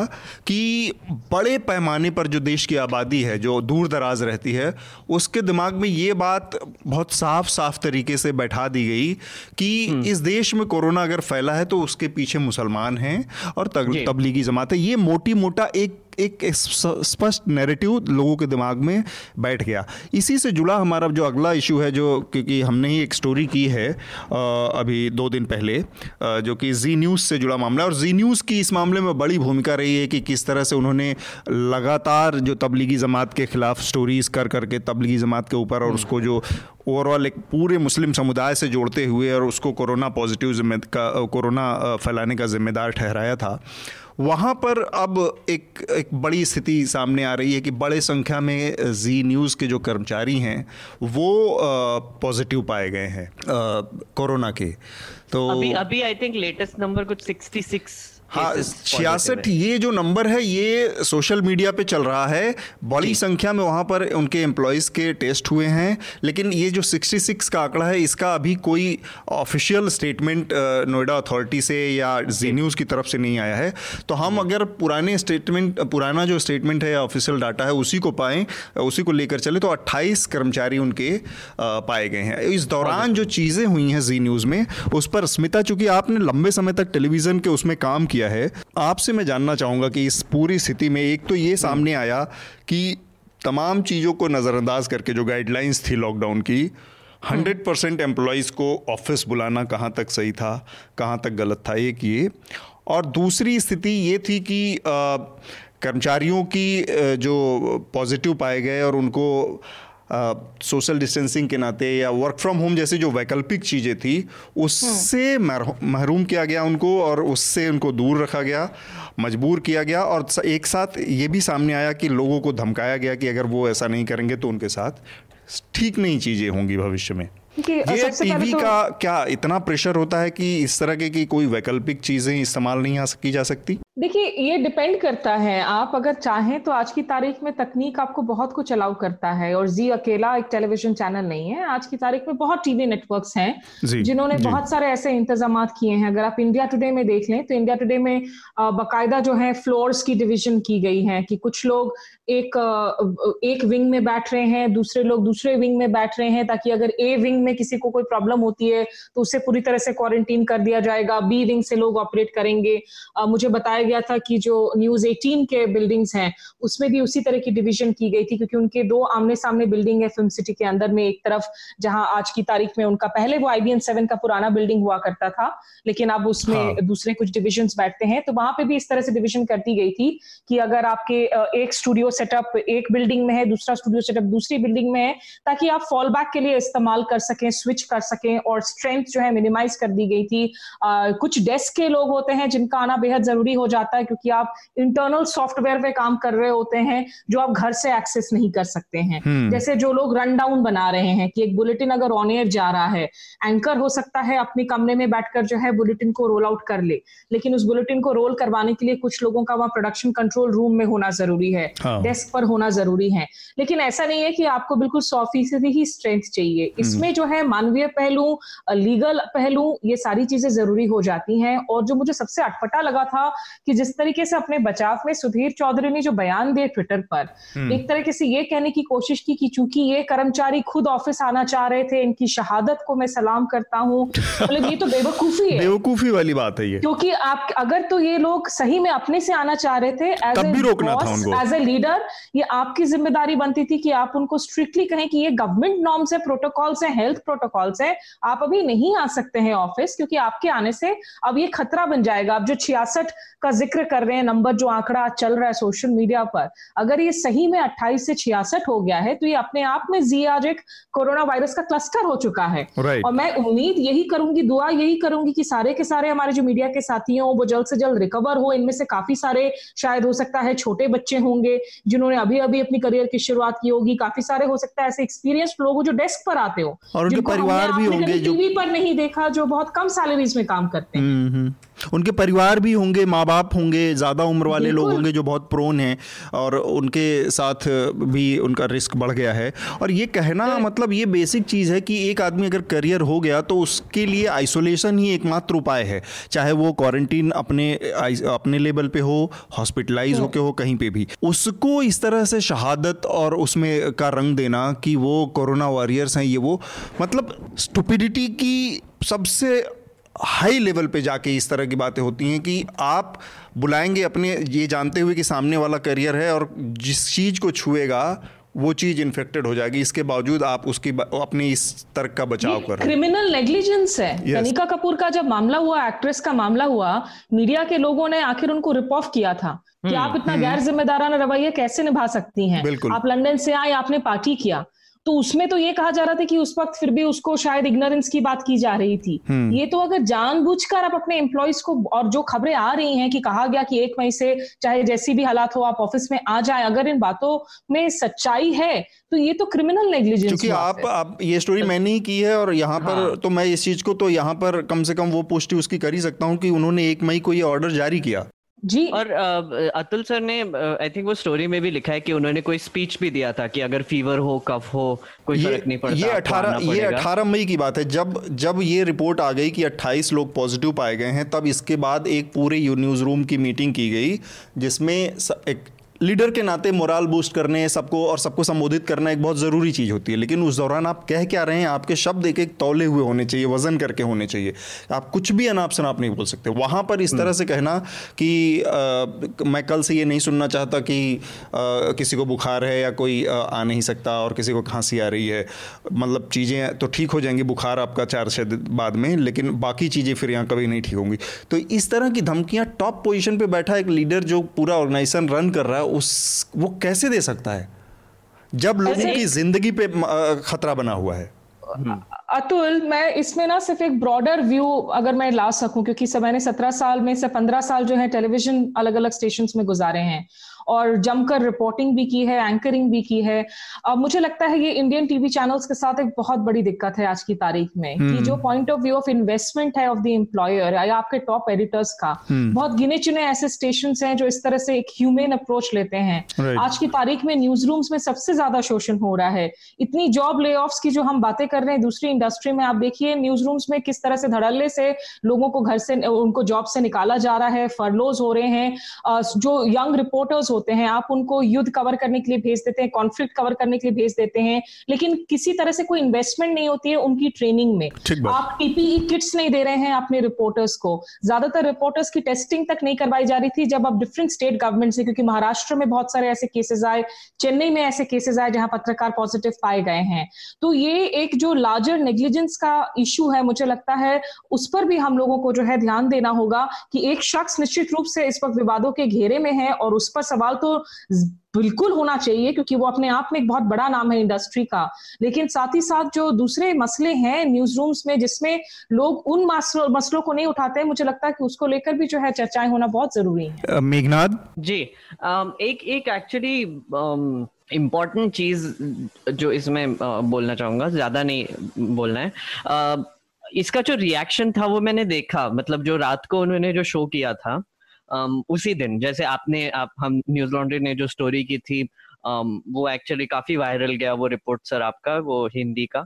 Speaker 1: कि बड़े पैमाने पर जो देश की आबादी है जो दूर दराज रहती है उसके दिमाग में ये बात बहुत साफ़ साफ़ तरीके से बैठा दी गई कि हम्म। इस देश में कोरोना अगर फैला है तो उसके पीछे मुसलमान हैं और तबलीगी जमात है ये मोटी मोटा एक एक स्पष्ट नैरेटिव लोगों के दिमाग में बैठ गया। इसी से जुड़ा हमारा जो अगला इशू है जो क्योंकि हमने ही एक स्टोरी की है अभी दो दिन पहले जो कि जी न्यूज़ से जुड़ा मामला और जी न्यूज़ की इस मामले में बड़ी भूमिका रही है कि किस तरह से उन्होंने लगातार जो तबलीगी जमात के खिलाफ स्टोरीज कर करके तबलीगी जमात के ऊपर और उसको जो ओवरऑल एक पूरे मुस्लिम समुदाय से जोड़ते हुए और उसको कोरोना पॉजिटिव जिम्मे का कोरोना फैलाने का जिम्मेदार ठहराया था। वहाँ पर अब एक एक बड़ी स्थिति सामने आ रही है कि बड़े संख्या में जी न्यूज़ के जो कर्मचारी हैं, वो पॉजिटिव पाए गए हैं कोरोना के।
Speaker 3: तो अभी अभी आई थिंक लेटेस्ट नंबर कुछ 66
Speaker 1: हाँ छियासठ ये जो नंबर है ये सोशल मीडिया पे चल रहा है। बड़ी संख्या में वहाँ पर उनके एम्प्लॉयज़ के टेस्ट हुए हैं। लेकिन ये जो 66 का आंकड़ा है इसका अभी कोई ऑफिशियल स्टेटमेंट नोएडा अथॉरिटी से या जी। न्यूज़ की तरफ़ से नहीं आया है। तो हम अगर पुराने स्टेटमेंट पुराना जो स्टेटमेंट है या ऑफिशियल डाटा है उसी को पाएँ उसी को लेकर चले तो अट्ठाईस कर्मचारी उनके पाए गए हैं। इस दौरान जो चीज़ें हुई हैं जी न्यूज़ में उस पर स्मिता चूँकि आपने लंबे समय तक टेलीविज़न के उसमें काम किया किया है। आपसे मैं जानना चाहूँगा कि इस पूरी स्थिति में एक तो ये सामने आया कि तमाम चीज़ों को नज़रअंदाज करके जो गाइडलाइंस थी लॉकडाउन की हंड्रेड परसेंट एम्प्लॉयज़ को ऑफ़िस बुलाना कहाँ तक सही था, कहाँ तक गलत था एक ये और दूसरी स्थिति ये थी कि कर्मचारियों की जो पॉजिटिव पाए गए और उनको सोशल डिस्टेंसिंग के नाते या वर्क फ्रॉम होम जैसी जो वैकल्पिक चीज़ें थी उससे महरूम किया गया उनको और उससे उनको दूर रखा गया मजबूर किया गया और एक साथ ये भी सामने आया कि लोगों को धमकाया गया कि अगर वो ऐसा नहीं करेंगे तो उनके साथ ठीक नहीं चीज़ें होंगी भविष्य में। ये टीवी तो... का क्या इतना प्रेशर होता है कि इस तरह के की कोई वैकल्पिक चीज़ें इस्तेमाल नहीं आ की जा सकती?
Speaker 2: देखिए ये डिपेंड करता है। आप अगर चाहें तो आज की तारीख में तकनीक आपको बहुत कुछ अलाउ करता है और जी अकेला एक टेलीविज़न चैनल नहीं है। आज की तारीख में बहुत टीवी नेटवर्क्स हैं जिन्होंने बहुत सारे ऐसे इंतज़ाम किए हैं। अगर आप इंडिया टुडे में देख लें तो इंडिया टुडे में बाकायदा जो है फ्लोर्स की डिविजन की गई है कि कुछ लोग एक एक विंग में बैठ रहे हैं दूसरे लोग दूसरे विंग में बैठ रहे हैं ताकि अगर ए विंग में किसी को कोई प्रॉब्लम होती है तो उसे पूरी तरह से क्वारंटीन कर दिया जाएगा। बी विंग से लोग ऑपरेट करेंगे। मुझे बताया गया था कि जो न्यूज़ 18 के बिल्डिंग्स हैं उसमें भी उसी तरह की डिवीज़न की गई थी क्योंकि उनके दो आमने सामने बिल्डिंग है फ़िल्म सिटी के अंदर में एक तरफ़ जहाँ आज की तारीख में उनका पहले वो आईबीएन सेवन का पुराना बिल्डिंग हुआ करता था लेकिन अब उसमें हाँ. दूसरे कुछ डिविजन बैठते हैं तो वहाँ पे भी इस तरह से डिविजन कर दी गई थी कि अगर आपके एक स्टूडियो सेटअप एक बिल्डिंग में है दूसरा स्टूडियो सेटअप दूसरी बिल्डिंग में है ताकि आप फॉल बैक के लिए इस्तेमाल कर सकें स्विच कर सकें और स्ट्रेंथ जो है मिनिमाइज कर दी गई थी आ, कुछ डेस्क के लोग होते हैं जिनका आना बेहद ज़रूरी हो जाता है क्योंकि आप इंटरनल सॉफ्टवेयर पे काम कर रहे होते हैं जो आप घर से एक्सेस नहीं कर सकते हैं हम्म। जैसे जो लोग रन डाउन बना रहे हैं कि एक बुलेटिन अगर ऑन एयर जा रहा है एंकर हो सकता है अपने कमरे में बैठकर जो है बुलेटिन को रोल आउट कर ले लेकिन उस बुलेटिन को रोल करवाने के लिए कुछ लोगों का वहाँ प्रोडक्शन कंट्रोल रूम में होना ज़रूरी है हाँ। डेस्क पर होना ज़रूरी है लेकिन ऐसा नहीं है कि आपको बिल्कुल सौ फ़ीसदी ही स्ट्रेंथ चाहिए हम्म। इसमें जो है मानवीय पहलू लीगल पहलू ये सारी चीज़ें ज़रूरी हो जाती हैं और जो मुझे सबसे अटपटा लगा था कि जिस तरीके से अपने बचाव में सुधीर चौधरी ने जो बयान दिए ट्विटर पर हम्म। एक तरीके से ये कहने की कोशिश की कि चूँकि ये कर्मचारी खुद ऑफ़िस आना चाह रहे थे इनकी शहादत को मैं सलाम करता हूँ। मतलब ये तो बेवकूफ़ी है।
Speaker 1: बेवकूफ़ी वाली बात है ये।
Speaker 2: क्योंकि आप अगर तो ये लोग सही में अपने से आना चाह रहे थे एज ए लीडर ये आपकी ज़िम्मेदारी बनती थी कि आप उनको स्ट्रिक्टली कहें कि ये गवर्नमेंट नॉर्म्स है प्रोटोकॉल्स है हेल्थ प्रोटोकॉल्स है आप अभी नहीं आ सकते हैं ऑफ़िस क्योंकि आपके आने से अब ये खतरा बन जाएगा। आप जो छियासठ का ज़िक्र कर रहे हैं नंबर जो आंकड़ा चल रहा है सोशल मीडिया पर अगर ये सही में 28 से छियासठ हो गया है तो ये अपने आप में जी आज एक कोरोना वायरस का क्लस्टर हो चुका है
Speaker 1: right.
Speaker 2: और मैं उम्मीद यही करूँगी दुआ यही करूँगी कि सारे के सारे हमारे जो मीडिया के साथी हो वो जल्द से जल्द रिकवर हो इनमें से काफ़ी सारे शायद हो सकता है छोटे बच्चे होंगे जिन्होंने अभी अभी अपनी करियर की शुरुआत की होगी काफ़ी सारे हो सकता है ऐसे एक्सपीरियंस लोग जो डेस्क पर आते हो
Speaker 1: और उनके परिवार भी होंगे
Speaker 2: जो टीवी पर नहीं देखा जो बहुत कम सैलरीज में काम करते हैं हम्म, हम्म।
Speaker 1: उनके परिवार भी होंगे माँ बाप होंगे ज़्यादा उम्र वाले लोग होंगे जो बहुत प्रोन हैं और उनके साथ भी उनका रिस्क बढ़ गया है। और ये कहना मतलब ये बेसिक चीज़ है कि एक आदमी अगर करियर हो गया तो उसके लिए आइसोलेशन ही एकमात्र उपाय है। चाहे वो क्वारंटीन अपने अपने लेवल पे हो हॉस्पिटलाइज होके हो कहीं पे भी। उसको इस तरह से शहादत और उसमें का रंग देना कि वो कोरोना वॉरियर्स हैं ये वो मतलब स्टुपिडिटी की सबसे हाई लेवल पे जाके इस तरह की बातें होती हैं कि आप बुलाएँगे अपने ये जानते हुए कि सामने वाला करियर है और जिस चीज़ को छुएगा वो चीज़ इन्फेक्टेड हो जाएगी। इसके बावजूद आप उसकी अपनी इस तर्क का बचाव कर
Speaker 2: क्रिमिनल नेग्लिजेंस है। Yes. कनिका कपूर का जब मामला हुआ एक्ट्रेस का मामला हुआ मीडिया के लोगों ने आखिर उनको रिप ऑफ़ किया था कि हम्म, आप इतना हम्म। गैर जिम्मेदाराना रवैया कैसे निभा सकती हैं? आप लंदन से आए आपने पार्टी किया। तो उसमें तो ये कहा जा रहा था कि उस वक्त फिर भी उसको शायद इग्नोरेंस की बात की जा रही थी हम्म। ये तो अगर जानबूझकर आप अपने एम्प्लॉयज़ को और जो खबरें आ रही हैं कि कहा गया कि एक मई से चाहे जैसी भी हालात हो आप ऑफ़िस में आ जाए अगर इन बातों में सच्चाई है तो ये तो क्रिमिनल नेग्लिजेंस
Speaker 1: क्योंकि आप आप ये स्टोरी मैंने ही की है और यहाँ पर हाँ। तो मैं इस चीज़ को तो यहाँ पर कम से कम वो पुष्टि उसकी कर ही सकता हूँ कि उन्होंने एक मई को ये ऑर्डर जारी किया
Speaker 3: जी। और अतुल सर ने आई थिंक वो स्टोरी में भी लिखा है कि उन्होंने कोई स्पीच भी दिया था कि अगर फीवर हो कफ हो कोई फ़र्क नहीं पड़ता
Speaker 1: ये अठारह ये अठारह मई की बात है। जब जब ये रिपोर्ट आ गई कि 28 लोग पॉजिटिव पाए गए हैं तब इसके बाद एक पूरे न्यूज़ रूम की मीटिंग की गई जिसमें लीडर के नाते मोराल बूस्ट करने सबको और सबको संबोधित करना एक बहुत ज़रूरी चीज़ होती है। लेकिन उस दौरान आप कह क्या रहे हैं आपके शब्द एक एक तौले हुए होने चाहिए वज़न करके होने चाहिए। आप कुछ भी अनाप शनाप नहीं बोल सकते। वहाँ पर इस तरह से कहना कि आ, मैं कल से ये नहीं सुनना चाहता कि आ, किसी को बुखार है या कोई आ, आ नहीं सकता और किसी को खांसी आ रही है। मतलब चीज़ें तो ठीक हो जाएँगी बुखार आपका चार छः बाद में लेकिन बाकी चीज़ें फिर यहाँ कभी नहीं ठीक होंगी। तो इस तरह की धमकियाँ टॉप पोजिशन पर बैठा एक लीडर जो पूरा ऑर्गेनाइजेशन रन कर रहा है उस वो कैसे दे सकता है? जब लोगों की ज़िंदगी पे खतरा बना हुआ है।
Speaker 2: अतुल मैं इसमें ना सिर्फ़ एक ब्रॉडर व्यू अगर मैं ला सकूँ क्योंकि मैंने सत्रह साल में से पंद्रह साल जो है टेलीविज़न अलग अलग स्टेशन में गुजारे हैं। और जमकर रिपोर्टिंग भी की है एंकरिंग भी की है। अब मुझे लगता है ये इंडियन टीवी चैनल्स के साथ एक बहुत बड़ी दिक्कत है आज की तारीख में कि। जो point of view of investment है ऑफ़ द एम्प्लॉयर या आपके टॉप एडिटर्स का हम्म। बहुत गिने चुने ऐसे स्टेशन हैं जो इस तरह से एक ह्यूमेन अप्रोच लेते हैं। आज की तारीख में न्यूज़ रूम्स में सबसे ज़्यादा शोषण हो रहा है। इतनी जॉब ले की जो हम बातें कर रहे हैं दूसरी इंडस्ट्री में आप देखिए न्यूज़ रूम्स में किस तरह से धड़ल्ले से लोगों को घर से उनको जॉब से निकाला जा रहा है फरलोज हो रहे हैं। जो यंग रिपोर्टर्स होते हैं आप उनको युद्ध कवर करने के लिए भेज देते हैं कॉन्फ्लिक्ट कवर करने के लिए भेज देते हैं लेकिन किसी तरह से कोई इन्वेस्टमेंट नहीं होती है उनकी ट्रेनिंग में। आप पीपीई किट्स नहीं दे रहे हैं अपने रिपोर्टर्स को। ज़्यादातर रिपोर्टर्स की टेस्टिंग तक नहीं करवाई जा रही थी जब अब डिफरेंट स्टेट गवर्नमेंट से क्योंकि महाराष्ट्र में बहुत सारे ऐसे केसेस आए चेन्नई में ऐसे केसेस आए जहाँ पत्रकार पॉजिटिव पाए गए हैं। तो ये एक जो लार्जर नेग्लिजेंस का इशू है मुझे लगता है उस पर भी हम लोगों को जो है ध्यान देना होगा कि एक शख्स निश्चित रूप से इस वक्त विवादों के घेरे में है और उस पर सवाल तो बिल्कुल होना चाहिए क्योंकि वो अपने आप में एक बहुत बड़ा नाम है इंडस्ट्री का। लेकिन साथ ही साथ जो दूसरे मसले हैं न्यूज़ रूम्स में जिसमें लोग उन मसलों को नहीं उठाते हैं मुझे लगता है कि उसको लेकर भी जो है चर्चाएँ होना बहुत ज़रूरी है।
Speaker 1: मेघनाथ
Speaker 3: जी एक एक एक्चुअली इम्पोर्टेंट चीज़ जो इसमें बोलना चाहूँगा ज़्यादा नहीं बोलना है। इसका जो रिएक्शन था वो मैंने देखा मतलब जो रात को उन्होंने जो शो किया था उसी दिन जैसे आपने आप हम न्यूज़ लॉन्ड्री ने जो स्टोरी की थी वो एक्चुअली काफ़ी वायरल गया वो रिपोर्ट सर आपका वो हिंदी का।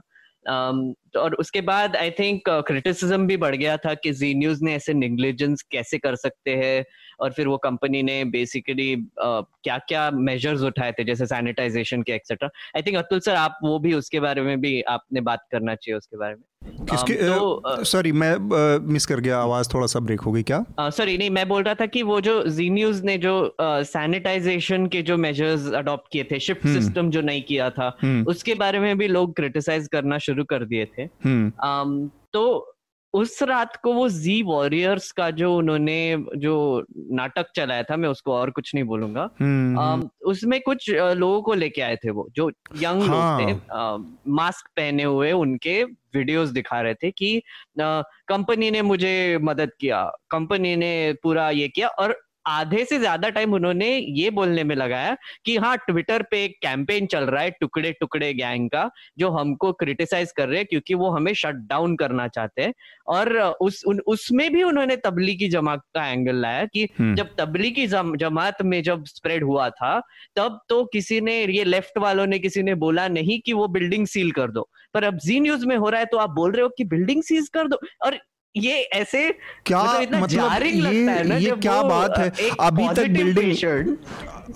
Speaker 3: um, और उसके बाद आई थिंक क्रिटिसिज्म भी बढ़ गया था कि जी न्यूज़ ने ऐसे निग्लिजेंस कैसे कर सकते हैं और फिर वो कंपनी ने बेसिकली क्या क्या मेजर्स उठाए थे जैसे सैनिटाइजेशन के etcetera I think Atul sir आप वो भी उसके बारे में भी आपने बात करना चाहिए उसके बारे में
Speaker 1: किसके तो सॉरी मैं मिस कर गया आवाज़ थोड़ा सा ब्रेक हो गई क्या
Speaker 3: सॉरी नहीं मैं बोल रहा था कि वो जो जी न्यूज़ ने जो सैनिटाइजेशन के जो मेजर्स अडॉप्ट किए थे शिफ्ट सिस्टम हम्म। जो नहीं किया था हम्म। उसके बारे में भी लोग क्रिटिसाइज करना शुरू कर दिए थे हम्म। तो उस रात को वो जी वॉरियर्स का जो उन्होंने जो नाटक चलाया था मैं उसको और कुछ नहीं बोलूँगा हम्म, हम्म। उसमें कुछ लोगों को लेके आए थे वो जो यंग हाँ. लोग थे मास्क पहने हुए उनके वीडियोस दिखा रहे थे कि कंपनी ने मुझे मदद किया कंपनी ने पूरा ये किया और आधे से ज़्यादा टाइम उन्होंने ये बोलने में लगाया कि हाँ ट्विटर पे एक कैंपेन चल रहा है टुकड़े टुकड़े गैंग का जो हमको क्रिटिसाइज कर रहे हैं क्योंकि वो हमें शट डाउन करना चाहते हैं। और उस उन, उसमें भी उन्होंने तबलीगी जमात का एंगल लाया कि हम्म। जब तबलीगी जम, जमात में जब स्प्रेड हुआ था तब तो किसी ने ये लेफ़्ट वालों ने किसी ने बोला नहीं कि वो बिल्डिंग सील कर दो। पर अब जी न्यूज़ में हो रहा है तो आप बोल रहे हो कि बिल्डिंग सीज कर दो। और ये ऐसे
Speaker 1: क्या मतलब, इतना मतलब ये, लगता है ना ये क्या बात है? अभी तक बिल्डिंग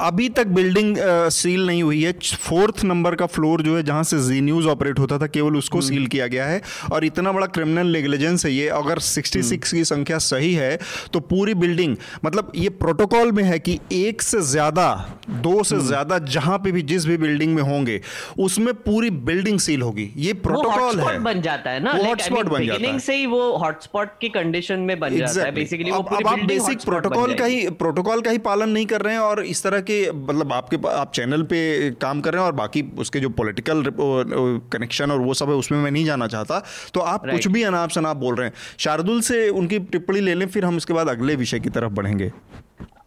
Speaker 1: अभी तक बिल्डिंग सील नहीं हुई है। फोर्थ नंबर का फ्लोर जो है जहाँ से जी न्यूज़ ऑपरेट होता था केवल उसको सील हम्म। किया गया है। और इतना बड़ा क्रिमिनल नेग्लिजेंस है ये। अगर 66 हम्म। की संख्या सही है तो पूरी बिल्डिंग मतलब ये प्रोटोकॉल में है कि एक से ज़्यादा दो से हम्म। ज़्यादा जहाँ पे भी जिस भी बिल्डिंग में होंगे उसमें पूरी बिल्डिंग सील होगी। ये प्रोटोकॉल है।
Speaker 3: बन जाता है ना।
Speaker 1: हॉटस्पॉट बन जाता है।
Speaker 3: से ही वो हॉटस्पॉट की कंडीशन में बन जाता है। बेसिकली वो
Speaker 1: अब आप बेसिक प्रोटोकॉल का ही प्रोटोकॉल का ही पालन नहीं कर रहे हैं और इस तरह के मतलब आपके आप चैनल पे काम कर रहे हैं और बाकी उसके जो पॉलिटिकल कनेक्शन और वो सब है उसमें मैं नहीं जाना चाहता। तो आप कुछ भी अनाप शनाप बोल रहे हैं शार्दुल से उनकी टिप्पणी ले लें फिर हम उसके बाद अगले विषय की तरफ़ बढ़ेंगे।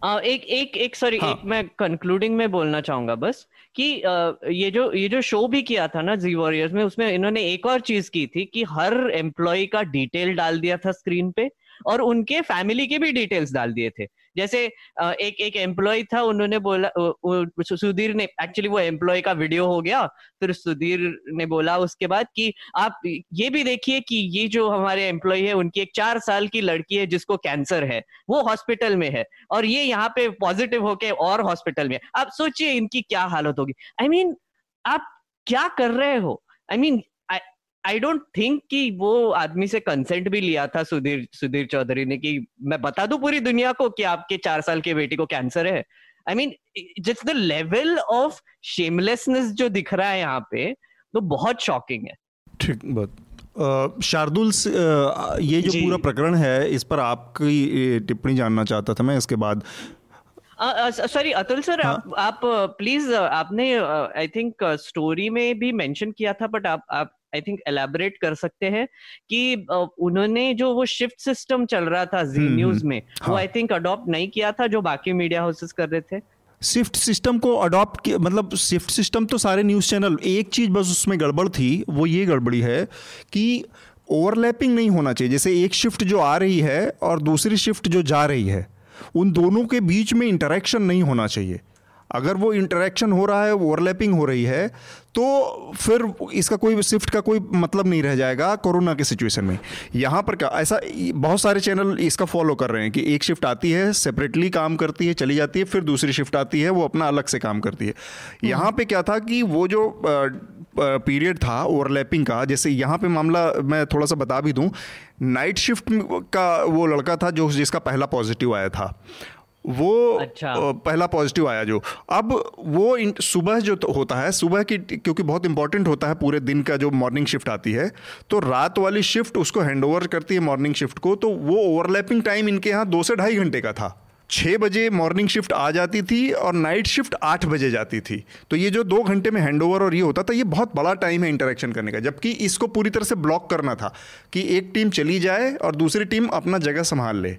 Speaker 3: आ, एक एक एक सॉरी हाँ. एक मैं कंक्लूडिंग में बोलना चाहूँगा बस कि आ, ये जो ये जो शो भी किया था ना जी वॉरियर्स में उसमें इन्होंने एक और चीज़ की थी कि हर एम्प्लॉय का डिटेल डाल दिया था स्क्रीन पे और उनके फैमिली के भी डिटेल्स डाल दिए थे। जैसे एक एक एम्प्लॉय था उन्होंने बोला सुधीर ने एक्चुअली वो एम्प्लॉय का वीडियो हो गया फिर सुधीर ने बोला उसके बाद कि आप ये भी देखिए कि ये जो हमारे एम्प्लॉय है उनकी एक चार साल की लड़की है जिसको कैंसर है वो हॉस्पिटल में है और ये यहाँ पे पॉजिटिव होके और हॉस्पिटल में आप सोचिए इनकी क्या हालत होगी। आई I मीन mean, आप क्या कर रहे हो? I I mean mean, I don't think कि वो आदमी से कंसेंट भी लिया था सुधीर सुधीर चौधरी ने कि मैं बता दू पूरी दुनिया को कि आपके चार साल के बेटी को कैंसर है। I mean it's the level of shamelessness जो दिख रहा है यहाँ पे तो बहुत शॉकिंग है।
Speaker 1: ठीक बात शार्दुल ये जो पूरा प्रकरण है इस पर आपकी टिप्पणी जानना चाहता था मैं इसके बाद।
Speaker 3: सॉरी अतुल सर हाँ? आप आप प्लीज़ आपने आई थिंक स्टोरी में भी मेंशन किया था बट आप आप आई थिंक एलैबोरेट कर सकते हैं कि उन्होंने जो वो शिफ्ट सिस्टम चल रहा था जी न्यूज़ हम्म, हम्म। में हाँ. वो आई थिंक अडॉप्ट नहीं किया था जो बाकी मीडिया हाउसेस कर रहे थे
Speaker 1: शिफ्ट सिस्टम को अडॉप्ट मतलब शिफ्ट सिस्टम तो सारे न्यूज़ चैनल एक चीज़ बस उसमें गड़बड़ थी वो ये गड़बड़ी है कि ओवरलैपिंग नहीं होना चाहिए जैसे एक शिफ्ट जो आ रही है और दूसरी शिफ्ट जो जा रही है उन दोनों के बीच में इंटरेक्शन नहीं होना चाहिए अगर वो इंटरेक्शन हो रहा है ओवरलैपिंग हो रही है तो फिर इसका कोई शिफ्ट का कोई मतलब नहीं रह जाएगा कोरोना के सिचुएशन में। यहाँ पर क्या ऐसा बहुत सारे चैनल इसका फॉलो कर रहे हैं कि एक शिफ्ट आती है सेपरेटली काम करती है चली जाती है फिर दूसरी शिफ्ट आती है वो अपना अलग से काम करती है। यहाँ पे क्या था कि वो जो पीरियड था ओवरलैपिंग का जैसे यहाँ पे मामला मैं थोड़ा सा बता भी दूँ नाइट शिफ्ट का वो लड़का था जो जिसका पहला पॉजिटिव आया था। वो अच्छा। पहला पॉजिटिव आया जो। अब वो सुबह जो तो होता है सुबह की क्योंकि बहुत इंपॉर्टेंट होता है पूरे दिन का जो मॉर्निंग शिफ्ट आती है तो रात वाली शिफ्ट उसको हैंड ओवर करती है मॉर्निंग शिफ्ट को तो वो ओवरलैपिंग टाइम इनके यहाँ दो से ढाई घंटे का था। छः बजे मॉर्निंग शिफ्ट आ जाती थी और नाइट शिफ्ट आठ बजे जाती थी। तो ये जो दो घंटे में हैंड ओवर और ये होता था ये बहुत बड़ा टाइम है इंटरेक्शन करने का जबकि इसको पूरी तरह से ब्लॉक करना था कि एक टीम चली जाए और दूसरी टीम अपना जगह संभाल ले।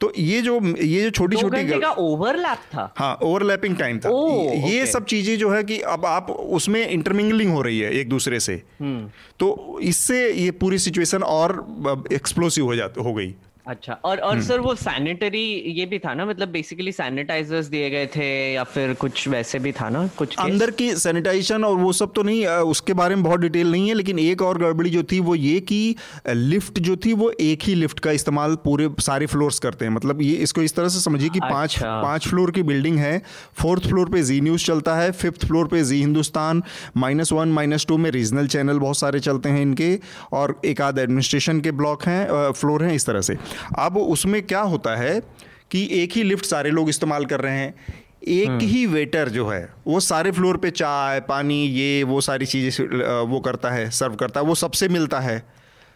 Speaker 1: तो ये जो ये जो छोटी छोटी
Speaker 3: गल... ओवरलैप था।
Speaker 1: हाँ ओवरलैपिंग टाइम था। ओ, ये सब चीज़ें जो है कि अब आप उसमें इंटरमिंगलिंग हो रही है एक दूसरे से। हम्म। तो इससे ये पूरी सिचुएशन और एक्सप्लोसिव हो जाती हो गई।
Speaker 3: अच्छा और और हम्म। सर वो सैनिटरी ये भी था ना मतलब बेसिकली सैनिटाइजर्स दिए गए थे या फिर कुछ वैसे भी था ना कुछ
Speaker 1: अंदर की सैनिटाइजेशन और वो सब तो नहीं उसके बारे में बहुत डिटेल नहीं है लेकिन एक और गड़बड़ी जो थी वो ये कि लिफ्ट जो थी वो एक ही लिफ्ट का इस्तेमाल पूरे सारे फ्लोर्स करते हैं मतलब ये इसको इस तरह से समझिए कि अच्छा। पाँच पाँच फ्लोर की बिल्डिंग है फोर्थ फ्लोर पे जी न्यूज़ चलता है फिफ्थ फ्लोर पे Zee Hindustan minus one minus two में रीजनल चैनल बहुत सारे चलते हैं इनके और एक आध एडमिनिस्ट्रेशन के ब्लॉक हैं फ्लोर हैं इस तरह से अब उसमें क्या होता है कि एक ही लिफ्ट सारे लोग इस्तेमाल कर रहे हैं एक हम्म। ही वेटर जो है वो सारे फ्लोर पे चाय पानी ये वो सारी चीज़ें वो करता है सर्व करता है वो सबसे मिलता है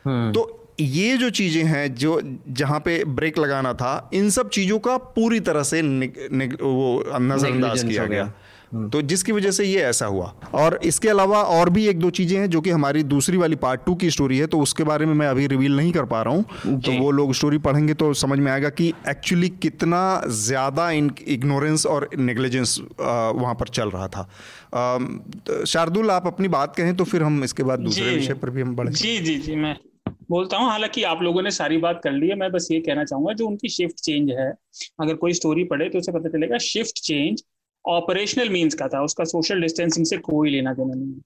Speaker 1: हम्म। तो ये जो चीज़ें हैं जो जहाँ पे ब्रेक लगाना था इन सब चीज़ों का पूरी तरह से निग, निग, वो नज़रअंदाज किया गया हम्म। तो जिसकी वजह से ये ऐसा हुआ। और इसके अलावा और भी एक दो चीज़ें हैं जो कि हमारी दूसरी वाली पार्ट टू की स्टोरी है तो उसके बारे में मैं अभी रिवील नहीं कर पा रहा हूँ। तो वो लोग स्टोरी पढ़ेंगे तो समझ में आएगा कि एक्चुअली कितना ज़्यादा इन इग्नोरेंस और नेग्लिजेंस वहाँ पर चल रहा था। शार्दुल आप अपनी बात कहें तो फिर हम इसके बाद दूसरे विषय पर भी हम बढ़े
Speaker 4: जी जी जी मैं बोलता हूँ हालाँकि आप लोगों ने सारी बात कर ली है मैं बस ये कहना चाहूँगा जो उनकी शिफ्ट चेंज है अगर कोई स्टोरी पढ़े तो उसे पता चलेगा शिफ्ट चेंज ऑपरेशनल मीन्स का था, उसका सोशल डिस्टेंसिंग से कोई लेना देना नहीं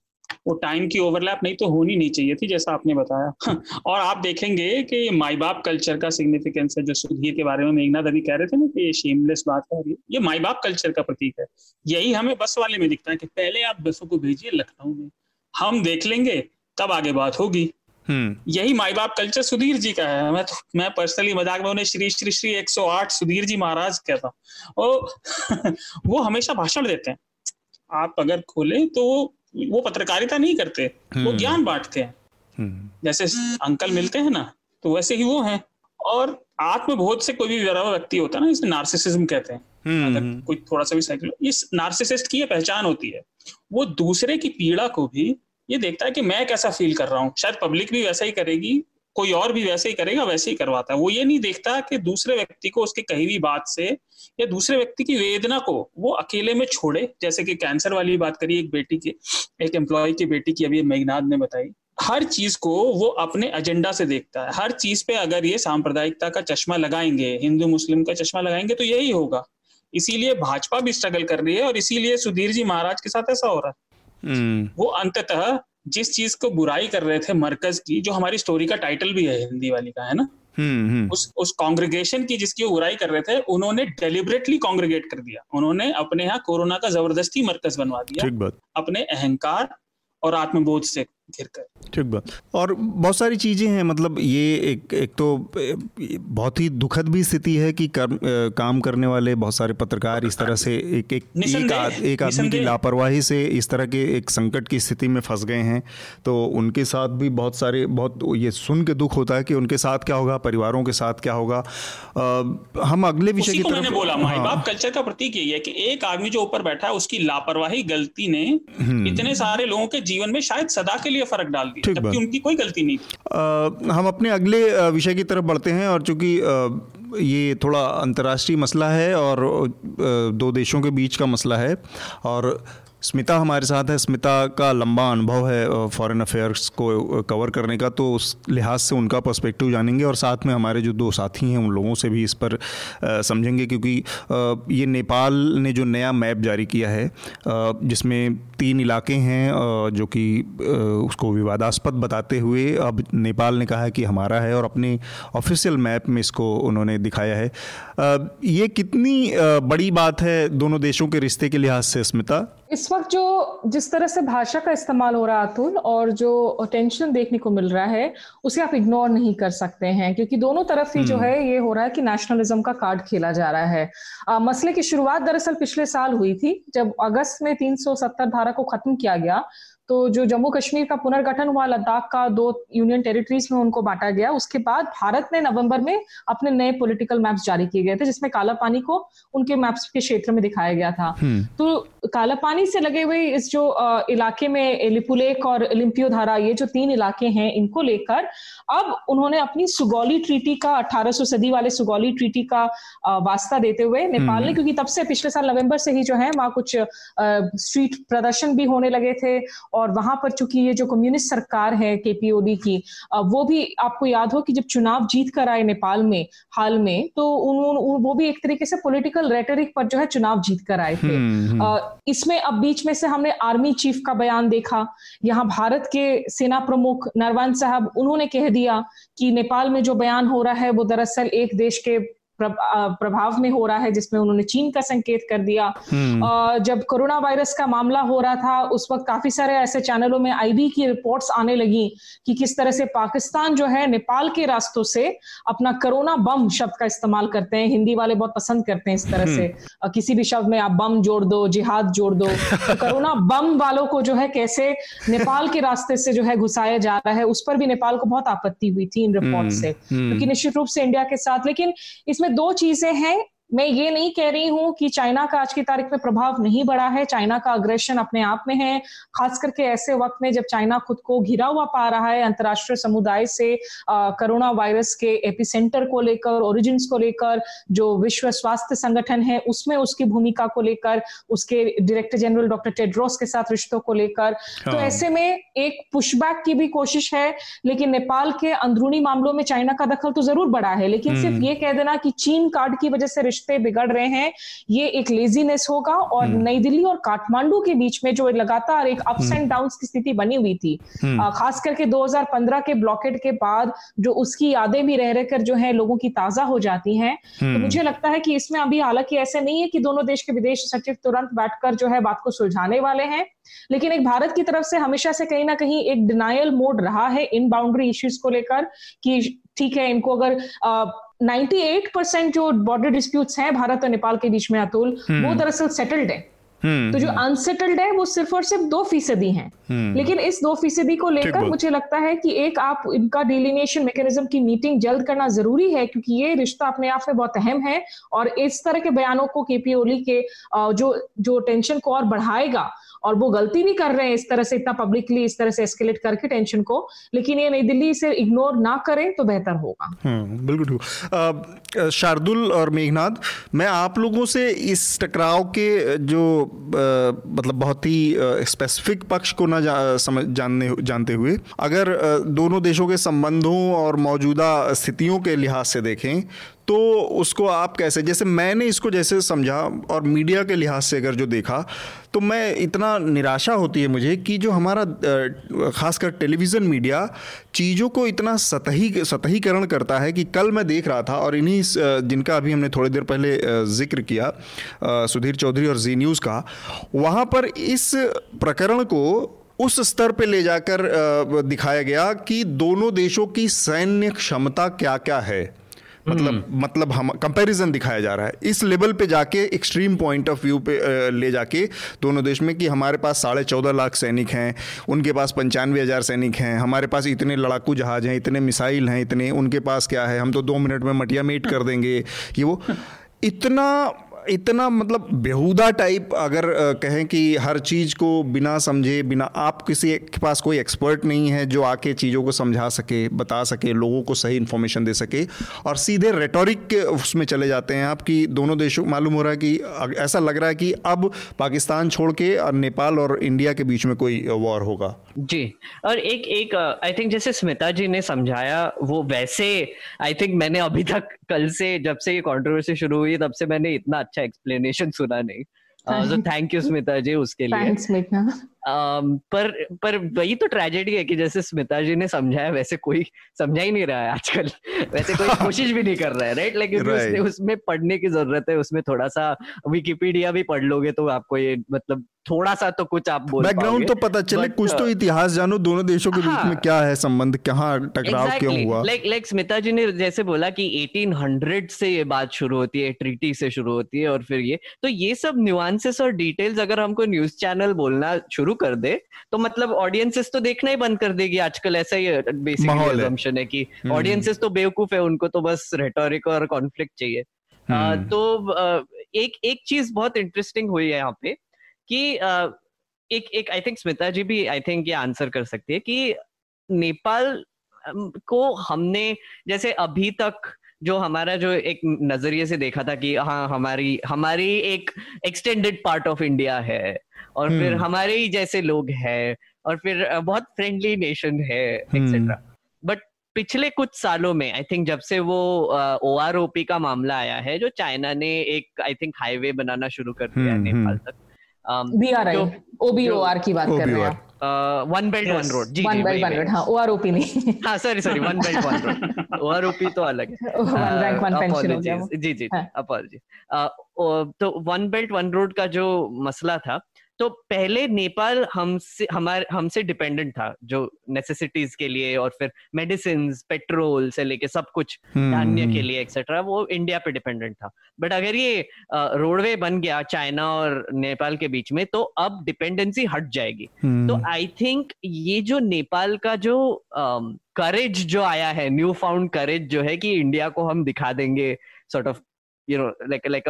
Speaker 4: वो टाइम की ओवरलैप नहीं तो होनी नहीं चाहिए थी, जैसा आपने बताया। और आप देखेंगे कि माई बाप कल्चर का सिग्निफिकेंस है, जो सुधीर के बारे में मेघनाथ अभी कह रहे थे ना कि ये शेमलेस बात है ये माई बाप कल्चर का प्रतीक है। यही हमें बस वाले में दिखता है कि पहले आप बसों को भेजिए, लखनऊ में। हम देख लेंगे तब आगे बात होगी। यही माई बाप कल्चर सुधीर जी का है। मैं तो मैं पर्सनली मज़ाक में उन्हें श्री श्री श्री 108 सुधीर जी महाराज कहता हूँ। वो हमेशा भाषण देते हैं। आप अगर खोले तो वो पत्रकारिता नहीं करते वो हम्म। ज्ञान बांटते हैं। हम्म। जैसे अंकल मिलते हैं ना तो वैसे ही वो हैं। और आत्मबोध से कोई भी व्यक्ति होता है ना इसे नार्सिसिज्म कहते हैं। अगर कोई थोड़ा सा भी साइकिल इस नार्सिसिस्ट की ये पहचान होती है। वो दूसरे की पीड़ा को भी ये देखता है कि मैं कैसा फील कर रहा हूँ। शायद पब्लिक भी वैसा ही करेगी, कोई और भी वैसे ही करेगा, वैसे ही करवाता है। वो ये नहीं देखता कि दूसरे व्यक्ति को उसकी कही हुई बात से या दूसरे व्यक्ति की वेदना को वो अकेले में छोड़े। जैसे कि कैंसर वाली बात करी, एक बेटी की, एक एम्प्लॉय की बेटी की, अभी मेघनाथ ने बताई। हर चीज़ को वो अपने एजेंडा से देखता है। हर चीज़ पे अगर ये सांप्रदायिकता का चश्मा लगाएँगे, हिंदू, मुस्लिम का चश्मा लगाएँगे तो यही होगा। इसीलिए भाजपा भी स्ट्रगल कर रही है और इसीलिए सुधीर जी महाराज के साथ ऐसा हो रहा है। वो अंततः जिस चीज़ को बुराई कर रहे थे मरकज की जो हमारी स्टोरी का टाइटल भी है हिंदी वाली का है ना? हम्म, हम्म। उस उस कांग्रेगेशन की जिसकी वो बुराई कर रहे थे उन्होंने डेलिबरेटली कांग्रेगेट कर दिया। उन्होंने अपने यहाँ कोरोना का ज़बरदस्ती मरकज बनवा दिया। अपने अहंकार और आत्मबोध से। घिर कर
Speaker 1: ठीक बात। और बहुत सारी चीज़ें हैं मतलब ये एक एक तो बहुत ही दुखद भी स्थिति है कि कर, काम करने वाले बहुत सारे पत्रकार इस तरह से एक एक एक, आद, एक आदमी की लापरवाही से इस तरह के एक संकट की स्थिति में फंस गए हैं। तो उनके साथ भी बहुत सारे बहुत ये सुन के दुख होता है कि उनके साथ क्या होगा परिवारों के साथ क्या होगा। आ, हम अगले विषय की
Speaker 4: तरफ़ बोला माई बाप कल्चर का प्रतीक यही है कि एक आदमी जो ऊपर बैठा है उसकी लापरवाही गलती ने हम्म। इतने सारे लोगों के जीवन में शायद सदा के लिए फ़र्क डाल दिया जबकि उनकी कोई गलती नहीं थी।
Speaker 1: हम अपने अगले विषय की तरफ़ बढ़ते हैं और चूँकि ये थोड़ा अंतर्राष्ट्रीय मसला है और दो देशों के बीच का मसला है और स्मिता हमारे साथ है। स्मिता का लंबा अनुभव है फॉरेन अफेयर्स को कवर करने का तो उस लिहाज से उनका पर्सपेक्टिव जानेंगे और साथ में हमारे जो दो साथी हैं, उन लोगों से भी इस पर समझेंगे क्योंकि ये नेपाल ने जो नया मैप जारी किया है जिसमें तीन इलाके हैं जो कि उसको विवादास्पद बताते हुए अब नेपाल ने कहा है कि हमारा है और अपने ऑफिशियल मैप में इसको उन्होंने दिखाया है। ये कितनी बड़ी बात है दोनों देशों के रिश्ते के लिहाज से, स्मिता?
Speaker 2: इस वक्त जो जिस तरह से भाषा का इस्तेमाल हो रहा अतुल और जो टेंशन देखने को मिल रहा है उसे आप इग्नोर नहीं कर सकते हैं क्योंकि दोनों तरफ़ ही जो हम्म। है ये हो रहा है कि नेशनलिज्म का कार्ड खेला जा रहा है आ, मसले की शुरुआत दरअसल पिछले साल हुई थी जब अगस्त में 370 धारा को खत्म किया गया तो जो जम्मू कश्मीर का पुनर्गठन हुआ लद्दाख का दो यूनियन टेरिटरीज में उनको बांटा गया उसके बाद भारत ने नवंबर में अपने नए पॉलिटिकल मैप्स जारी किए गए थे जिसमें काला पानी को उनके मैप्स के क्षेत्र में दिखाया गया था हम्म। तो काला पानी से लगे हुए इस जो इलाके में लिपुलेक और लिम्पियो धारा ये जो तीन इलाके हैं इनको लेकर अब उन्होंने अपनी सुगौली ट्रीटी का अठारह सौ सदी वाले सुगौली ट्रीटी का वास्ता देते हुए नेपाल ने हम्म। क्योंकि तब से पिछले साल नवंबर से ही जो है वहाँ कुछ स्ट्रीट प्रदर्शन भी होने लगे थे और वहाँ पर चूँकि ये जो कम्युनिस्ट सरकार है केपीओडी की वो भी आपको याद हो कि जब चुनाव जीत कर आए नेपाल में हाल में तो उन, उन वो भी एक तरीके से पॉलिटिकल रेटरिक पर जो है चुनाव जीत कर आए थे हम्म, हम्म। इसमें अब बीच में से हमने आर्मी चीफ का बयान देखा। यहाँ भारत के सेना प्रमुख नरवान साहब, उन्होंने कह दिया कि नेपाल में जो बयान हो रहा है, वो दरअसल एक देश के प्रभाव में हो रहा है जिसमें उन्होंने चीन का संकेत कर दिया हम्म। जब कोरोना वायरस का मामला हो रहा था उस वक्त काफ़ी सारे ऐसे चैनलों में आईबी की रिपोर्ट्स आने लगी कि किस तरह से पाकिस्तान जो है नेपाल के रास्तों से अपना कोरोना बम शब्द का इस्तेमाल करते हैं हिंदी वाले बहुत पसंद करते हैं इस तरह से हम्म। किसी भी शब्द में आप बम जोड़ दो जिहाद जोड़ दो तो कोरोना बम वालों को जो है कैसे नेपाल के रास्ते से जो है घुसाया जा रहा है उस पर भी नेपाल को बहुत आपत्ति हुई थी इन रिपोर्ट हम्म। से क्योंकि निश्चित रूप से इंडिया के साथ लेकिन इसमें इसमें दो चीज़ें हैं मैं ये नहीं कह रही हूँ कि चाइना का आज की तारीख में प्रभाव नहीं बढ़ा है चाइना का अग्रेशन अपने आप में है खास करके ऐसे वक्त में जब चाइना खुद को घिरा हुआ पा रहा है अंतर्राष्ट्रीय समुदाय से कोरोना वायरस के एपिसेंटर को लेकर ओरिजिन को लेकर जो विश्व स्वास्थ्य संगठन है उसमें उसकी भूमिका को लेकर उसके डायरेक्टर जनरल डॉक्टर टेड्रोस के साथ रिश्तों को लेकर तो हाँ। ऐसे में एक पुशबैक की भी कोशिश है लेकिन नेपाल के अंदरूनी मामलों में चाइना का दखल तो ज़रूर बढ़ा है लेकिन सिर्फ़ हम्म। ये कह देना कि चीन कार्ड की वजह से रिश्ते बिगड़ रहे हैं ये एक लेजीनेस होगा और हम्म। नई दिल्ली और काठमांडू के बीच में जो लगातार एक अप्स एंड डाउन की स्थिति बनी हुई थी हम्म। खास करके 2015 के ब्लॉकेट के बाद जो उसकी यादें भी रह रहकर जो है लोगों की ताज़ा हो जाती हैं तो हम्म। मुझे लगता है कि इसमें अभी हालाँकि ऐसे नहीं है कि दोनों देश के विदेश सचिव तुरंत बैठकर जो है बात को सुलझाने वाले हैं लेकिन एक भारत की तरफ़ से हमेशा से कहीं ना कहीं एक डिनाइल मोड रहा है इन बाउंड्री इश्यूज़ को लेकर कि ठीक है इनको अगर 98 परसेंट जो बॉर्डर डिस्प्यूट्स हैं भारत और नेपाल के बीच में अतुल हम्म। वो दरअसल सेटल्ड है हम्म, तो जो अनसेटल्ड हम्म। है वो सिर्फ़ और सिर्फ़ दो फ़ीसदी है लेकिन इस दो फ़ीसदी को लेकर मुझे लगता है कि एक आप इनका डिलिनेशन मैकेनिज्म की मीटिंग जल्द करना ज़रूरी है क्योंकि ये रिश्ता अपने आप में बहुत अहम है और इस तरह के बयानों को केपी ओली के जो जो टेंशन को और बढ़ाएगा और वो गलती नहीं कर रहे हैं इस तरह से इतना पब्लिकली इस तरह से एस्केलेट करके टेंशन को लेकिन ये नई दिल्ली इसे इग्नोर ना करे तो बेहतर होगा।
Speaker 1: हम्म, बिल्कुल शार्दुल और मेघनाथ मैं आप लोगों से इस टकराव के जो मतलब बहुत ही स्पेसिफिक पक्ष को ना जा, जानने जानते हुए अगर दोनों देशों के संबंधों और मौजूदा स्थितियों के लिहाज से देखें तो उसको आप कैसे, जैसे मैंने इसको जैसे समझा और मीडिया के लिहाज से अगर जो देखा तो मैं इतना निराशा होती है मुझे कि जो हमारा खासकर टेलीविज़न मीडिया चीज़ों को इतना सतही, सतहीकरण करता है कि कल मैं देख रहा था और इन्हीं जिनका अभी हमने थोड़ी देर पहले ज़िक्र किया सुधीर चौधरी और जी न्यूज़ का, वहाँ पर इस प्रकरण को उस स्तर पे ले जाकर दिखाया गया कि दोनों देशों की सैन्य क्षमता क्या क्या है। मतलब हम्म। मतलब हम कंपैरिजन दिखाया जा रहा है। इस लेवल पे जाके एक्सट्रीम पॉइंट ऑफ़ व्यू पे ले जाके दोनों देश में कि हमारे पास साढ़े चौदह लाख सैनिक हैं उनके पास पंचानवे हज़ार सैनिक हैं हमारे पास इतने लड़ाकू जहाज़ हैं इतने मिसाइल हैं इतने उनके पास क्या है? हम तो दो मिनट में मटिया मीट कर देंगे ये वो। इतना इतना मतलब बेहुदा टाइप अगर कहें कि हर चीज़ को बिना समझे, बिना आप किसी के पास कोई एक्सपर्ट नहीं है जो आके चीज़ों को समझा सके, बता सके, लोगों को सही इन्फॉर्मेशन दे सके और सीधे रेटोरिक के उसमें चले जाते हैं आप कि दोनों देशों, मालूम हो रहा है कि ऐसा लग रहा है कि अब पाकिस्तान छोड़ के और नेपाल और इंडिया के बीच में कोई वॉर होगा।
Speaker 3: जी, और एक एक आई थिंक जैसे स्मिता जी ने समझाया, वो वैसे आई थिंक मैंने अभी तक कल से जब से ये कंट्रोवर्सी शुरू हुई, तब से मैंने इतना अच्छा एक्सप्लेनेशन सुना नहीं। थैंक यू स्मिता जी उसके लिए। पर पर वही तो ट्रेजेडी है कि जैसे स्मिता जी ने समझाया वैसे कोई समझा ही नहीं रहा है आजकल। वैसे कोई कोशिश भी नहीं कर रहा है राइट लेकिन right. उसने उसमें पढ़ने की ज़रूरत है उसमें थोड़ा सा विकिपीडिया भी पढ़ लोगे तो आपको ये मतलब थोड़ा सा तो कुछ आप बोल
Speaker 1: बैकग्राउंड तो पता चले कुछ तो uh, इतिहास जानो दोनों देशों के बीच में हाँ। क्या है संबंध कहाँ टकराव क्यों हुआ?
Speaker 3: लाइक लाइक स्मिता जी ने जैसे बोला कि 1800 से ये बात शुरू होती है ट्रीटी से शुरू होती है और फिर ये। तो ये सब न्यूआंसेस और डिटेल्स अगर हमको न्यूज़ चैनल बोलना शुरू कर दे तो मतलब ऑडियंसेस तो देखना ही बंद कर देगी आजकल ऐसा ही बेसिक है कि ऑडियंसेस हम्म। तो बेवकूफ़ है उनको तो बस रेटोरिक और कॉन्फ्लिक्ट चाहिए हम्म। तो एक एक चीज़ बहुत इंटरेस्टिंग हुई है यहाँ पे कि एक एक आई थिंक स्मिता जी भी आई थिंक ये आंसर कर सकती है कि नेपाल को हमने जैसे अभी तक जो हमारा जो एक नज़रिए से देखा था कि हाँ हमारी हमारी एक एक्सटेंडेड पार्ट ऑफ़ इंडिया है और फिर हम्म। हमारे ही जैसे लोग हैं और फिर बहुत फ्रेंडली नेशन है एक्सेट्रा बट पिछले कुछ सालों में आई थिंक जब से वो ओ आर ओ पी का मामला आया है जो चाइना ने एक आई थिंक हाईवे बनाना शुरू कर दिया है हम्म, नेपाल हम्म। तक
Speaker 2: बी आर आई ओबीओआर की बात कर रहे
Speaker 3: हैं वन बेल्ट वन रोड जी
Speaker 2: वन बेल्ट वन रोड हाँ ओआरओपी नहीं
Speaker 3: हाँ sorry sorry one belt one road OROP तो अलग है। वन रैंक वन पेंशन हो गया जी जी अपॉलजी तो वन बेल्ट वन रोड का जो मसला था तो पहले नेपाल हमसे हमारे हमसे डिपेंडेंट था जो नेसेसिटीज के लिए और फिर मेडिसिन पेट्रोल से लेके सब कुछ हम्म। धान्य के लिए एक्सेट्रा वो इंडिया पे डिपेंडेंट था बट अगर ये रोडवे बन गया चाइना और नेपाल के बीच में तो अब डिपेंडेंसी हट जाएगी हम्म। तो आई थिंक ये जो नेपाल का जो करेज जो आया है न्यू फाउंड करेज जो है कि इंडिया को हम दिखा देंगे sort of you know like like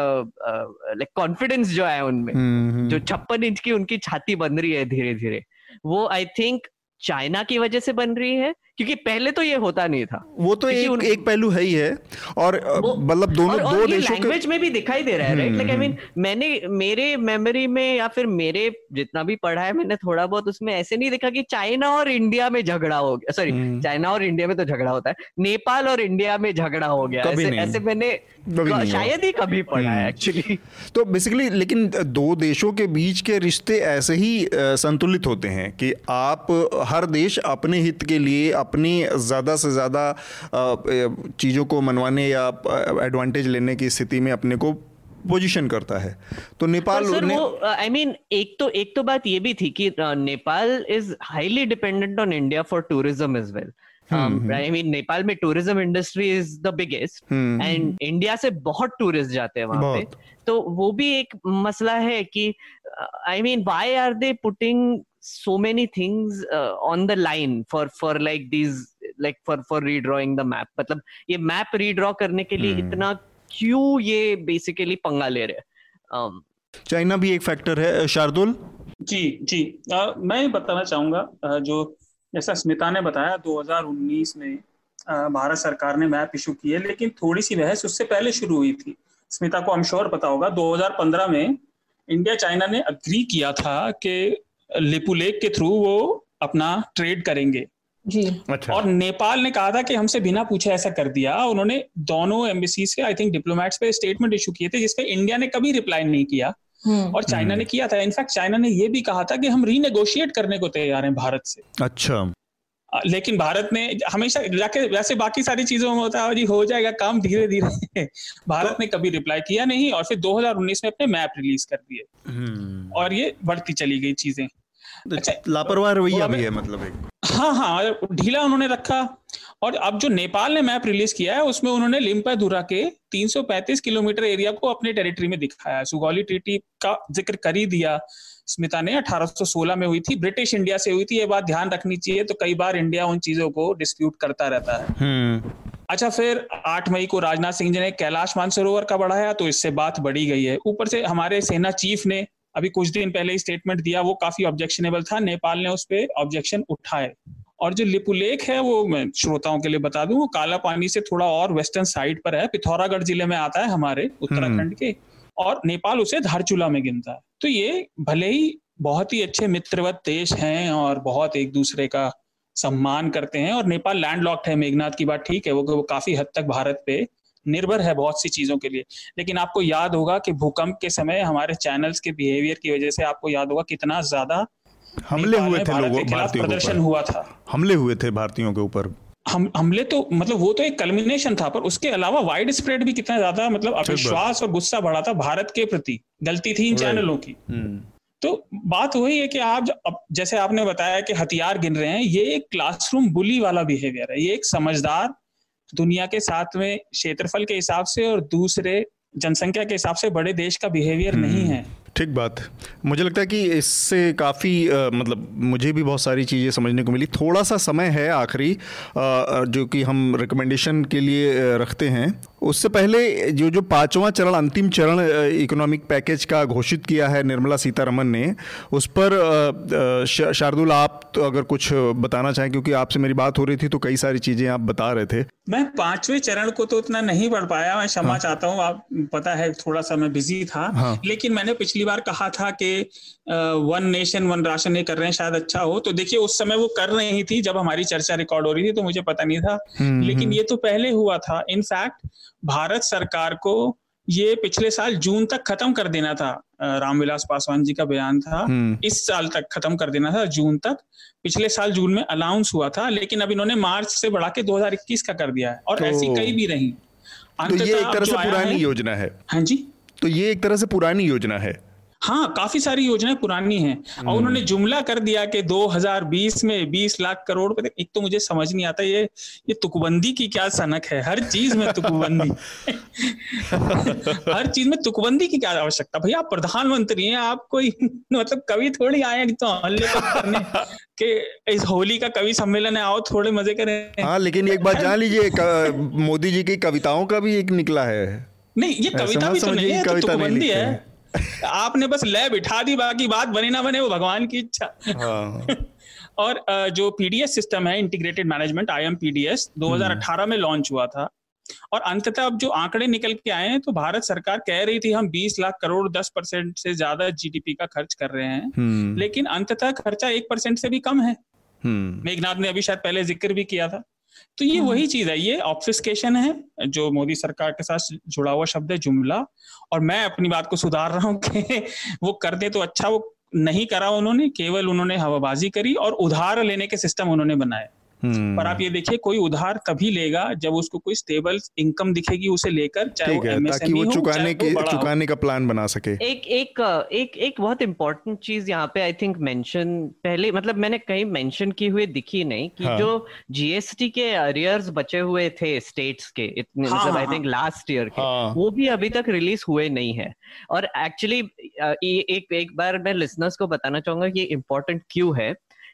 Speaker 3: like confidence जो है उनमें mm-hmm. जो छप्पन इंच की उनकी छाती बन रही है धीरे धीरे वो आई थिंक चाइना की वजह से बन रही है क्योंकि पहले तो ये होता नहीं था।
Speaker 1: वो तो एक उन... एक पहलू है ही है। और मतलब दोनों और, दो देशों
Speaker 3: के लैंग्वेज में भी दिखाई दे रहा है राइट लाइक आई मीन मैंने मेरे मेमोरी में या फिर मेरे जितना भी पढ़ा है मैंने थोड़ा बहुत उसमें ऐसे नहीं देखा कि चाइना और इंडिया में झगड़ा हो गया। Sorry hmm. चाइना और इंडिया में तो झगड़ा होता है। नेपाल और इंडिया में झगड़ा हो गया। ऐसे, ऐसे मैंने शायद ही कभी पढ़ा है एक्चुअली हम्म।
Speaker 1: तो बेसिकली लेकिन दो देशों के बीच के रिश्ते ऐसे ही संतुलित होते हैं कि आप हर देश अपने हित के लिए अपनी ज़्यादा से ज़्यादा चीज़ों को मनवाने या एडवांटेज लेने की स्थिति में अपने को पोजीशन करता है। तो नेपाल
Speaker 3: सर ने... वो आई I मीन mean, एक तो एक तो बात ये भी थी कि Nepal is highly dependent on India for tourism as well I mean Nepal में tourism industry is the biggest and India से बहुत टूरिस्ट जाते हैं वहाँ पे। तो वो भी एक मसला है कि I mean why are they putting so many things uh, on the line for for like these like for for redrawing the map. मतलब ये मैप रीड्रॉ करने के लिए hmm. इतना क्यों ये बेसिकली पंगा ले रहे
Speaker 1: हैं? चाइना um, भी एक फैक्टर है शार्दुल?
Speaker 4: जी जी। आ, मैं बताना चाहूँगा जो जैसा स्मिता ने बताया 2019 में भारत सरकार ने मैप इशू की है लेकिन थोड़ी सी बहस उससे पहले शुरू हुई थी। स्मिता को हम श्योर पता होगा 2015 में इंडिया चाइना ने अग्री किया था कि लिपुलेक के थ्रू वो अपना ट्रेड करेंगे।
Speaker 2: जी।
Speaker 4: अच्छा। और नेपाल ने कहा था कि हमसे बिना पूछे ऐसा कर दिया। उन्होंने दोनों एम्बेसीज के आई थिंक डिप्लोमेट्स पे स्टेटमेंट इशू किए थे जिसपे इंडिया ने कभी रिप्लाई नहीं किया। हम्म। और चाइना ने किया था। इनफैक्ट चाइना ने यह भी कहा था कि हम रीनेगोशिएट करने को तैयार हैं भारत से।
Speaker 1: अच्छा।
Speaker 4: लेकिन भारत ने हमेशा जाके वैसे बाकी सारी चीज़ों में होता है जी हो जाएगा काम धीरे धीरे भारत ने कभी रिप्लाई किया नहीं और फिर 2019 में अपने मैप रिलीज़ कर दिए। हम्म। और ये बढ़ती चली गई चीज़ें।
Speaker 1: तो लापरवाह रवैया भी है मतलब एक।
Speaker 4: हाँ हाँ ढीला उन्होंने रखा। और अब जो नेपाल ने मैप रिलीज़ किया है उसमें उन्होंने लिम्पाधुरा के 335 किलोमीटर एरिया को अपने टेरिटरी में दिखाया। सुगौली ट्रीटी का ज़िक्र कर ही दिया स्मिता ने। 1816 में हुई थी। ब्रिटिश इंडिया से हुई थी ये बात ध्यान रखनी चाहिए। तो कई बार इंडिया उन चीज़ों को डिस्प्यूट करता रहता है। हम्म। अच्छा फिर 8 मई को राजनाथ सिंह जी ने कैलाश मानसरोवर का बढ़ाया तो इससे बात बढ़ी गई है। ऊपर से हमारे सेना चीफ ने अभी कुछ दिन पहले ही स्टेटमेंट दिया वो काफ़ी ऑब्जेक्शनेबल था। नेपाल ने उस पर ऑब्जेक्शन उठाए। और जो लिपुलेख है वो मैं श्रोताओं के लिए बता दूँ वो काला पानी से थोड़ा और वेस्टर्न साइड पर है। पिथौरागढ़ ज़िले में आता है हमारे उत्तराखंड हम्म। के। और नेपाल उसे धारचूला में गिनता है। तो ये भले ही बहुत ही अच्छे मित्रवत देश हैं और बहुत एक दूसरे का सम्मान करते हैं और नेपाल लैंड लॉक्ड है। मेघनाथ की बात ठीक है वो, वो काफ़ी हद तक भारत पे निर्भर है बहुत सी चीज़ों के लिए। लेकिन आपको याद होगा कि भूकंप के समय हमारे चैनल्स के बिहेवियर की वजह से आपको याद होगा कितना ज़्यादा
Speaker 1: हमले हुए थे लोगों
Speaker 4: भारतीयों प्रदर्शन हुआ था।
Speaker 1: हमले हुए थे भारतीयों के ऊपर।
Speaker 4: हम हमले तो मतलब वो तो एक कल्मिनेशन था पर उसके अलावा वाइड स्प्रेड भी कितना ज़्यादा मतलब अविश्वास और गुस्सा बढ़ा था भारत के प्रति। गलती थी इन चैनलों की। हम्म। तो बात वही है कि आप जैसे आपने बताया कि हथियार गिन रहे हैं ये एक क्लासरूम बुली वाला बिहेवियर है ये एक समझदार दुनिया के साथ में क्षेत्रफल के हिसाब से और दूसरे जनसंख्या के हिसाब से बड़े देश का बिहेवियर नहीं हम्म। है।
Speaker 1: ठीक बात। मुझे लगता है कि इससे काफ़ी मतलब मुझे भी बहुत सारी चीज़ें समझने को मिली। थोड़ा सा समय है आखिरी जो कि हम रिकमेंडेशन के लिए रखते हैं। उससे पहले जो जो पांचवा चरण अंतिम चरण इकोनॉमिक पैकेज का घोषित किया है निर्मला सीतारमन ने उस पर शार्दुल आप तो अगर कुछ बताना चाहें क्योंकि आपसे मेरी बात हो रही थी तो कई सारी चीज़ें आप बता रहे थे
Speaker 4: मैं पाँचवें चरण को तो उतना नहीं बढ़ पाया मैं क्षमा हाँ। चाहता हूँ आप पता है थोड़ा सा मैं बिज़ी था हाँ। लेकिन मैंने पिछली बार कहा था कि वन नेशन वन राशन ये कर रहे हैं शायद अच्छा हो तो देखिए उस समय वो कर रही थी जब हमारी चर्चा रिकॉर्ड हो रही थी तो मुझे पता नहीं था हम्म, लेकिन हम्म। ये तो पहले हुआ था इनफैक्ट भारत सरकार को ये पिछले साल जून तक खत्म कर देना था रामविलास पासवान जी का बयान था। हम्म। इस साल तक खत्म कर देना था जून तक। पिछले साल जून में अलाउंस हुआ था लेकिन अब इन्होंने मार्च से बढ़ा के 2021 का कर दिया है और तो, ऐसी कई भी रही
Speaker 1: तो ये एक तरह से पुरानी योजना है।
Speaker 4: हाँ जी।
Speaker 1: तो ये एक तरह से पुरानी योजना है।
Speaker 4: हाँ काफ़ी सारी योजनाएँ पुरानी हैं। और हम्म। उन्होंने जुमला कर दिया कि 2020 में 20 लाख करोड़ रुपए एक तो मुझे समझ नहीं आता ये ये तुकबंदी की क्या सनक है? हर चीज़ में तुकबंदी। हर चीज़ में तुकबंदी की क्या आवश्यकता? भैया आप प्रधानमंत्री हैं आप कोई मतलब कवि थोड़ी आए तो हल्ले करने के इस होली का कवि सम्मेलन है आओ थोड़े मज़े करें।
Speaker 1: हाँ लेकिन एक बात जान लीजिए मोदी जी की कविताओं का भी एक निकला है।
Speaker 4: नहीं ये कविता भी तो नहीं है तो तुकबंदी है। आपने बस लय बिठा दी बाकी बात बने ना बने वो भगवान की इच्छा हाँ। और जो पीडीएस सिस्टम है integrated management I M PDS 2018 में लॉन्च हुआ था और अंततः अब जो आंकड़े निकल के आए हैं तो भारत सरकार कह रही थी हम 20 लाख करोड़ 10 परसेंट से ज़्यादा जीडीपी का खर्च कर रहे हैं हम्म। लेकिन अंततः खर्चा एक परसेंट से भी कम है हम्म। मेघनाथ ने अभी शायद पहले ज़िक्र भी किया था तो ये वही हम्म। चीज़ है ये ऑप्सिस्केशन है जो मोदी सरकार के साथ जुड़ा हुआ शब्द है जुमला और मैं अपनी बात को सुधार रहा हूँ कि वो कर दे तो अच्छा वो नहीं करा उन्होंने केवल उन्होंने हवाबाजी करी और उधार लेने के सिस्टम उन्होंने बनाए। पर आप ये देखिए कोई उधार तभी लेगा जब उसको कोई स्टेबल इनकम दिखेगी उसे लेकर चाहे वो ताकि वो
Speaker 1: चुकाने के चुकाने का प्लान बना सके।
Speaker 3: एक एक एक एक बहुत इंपॉर्टेंट चीज़ यहाँ पे आई थिंक मेंशन पहले मतलब मैंने कहीं मेंशन की हुए दिखी नहीं कि हाँ. जो जीएसटी के अरियर्स बचे हुए थे स्टेट्स के इतने हाँ, मतलब आई थिंक लास्ट ईयर के हाँ. वो भी अभी तक रिलीज़ हुए नहीं है। और एक्चुअली एक एक बार मैं लिसनर्स को बताना चाहूँगा कि इम्पोर्टेंट क्यों है।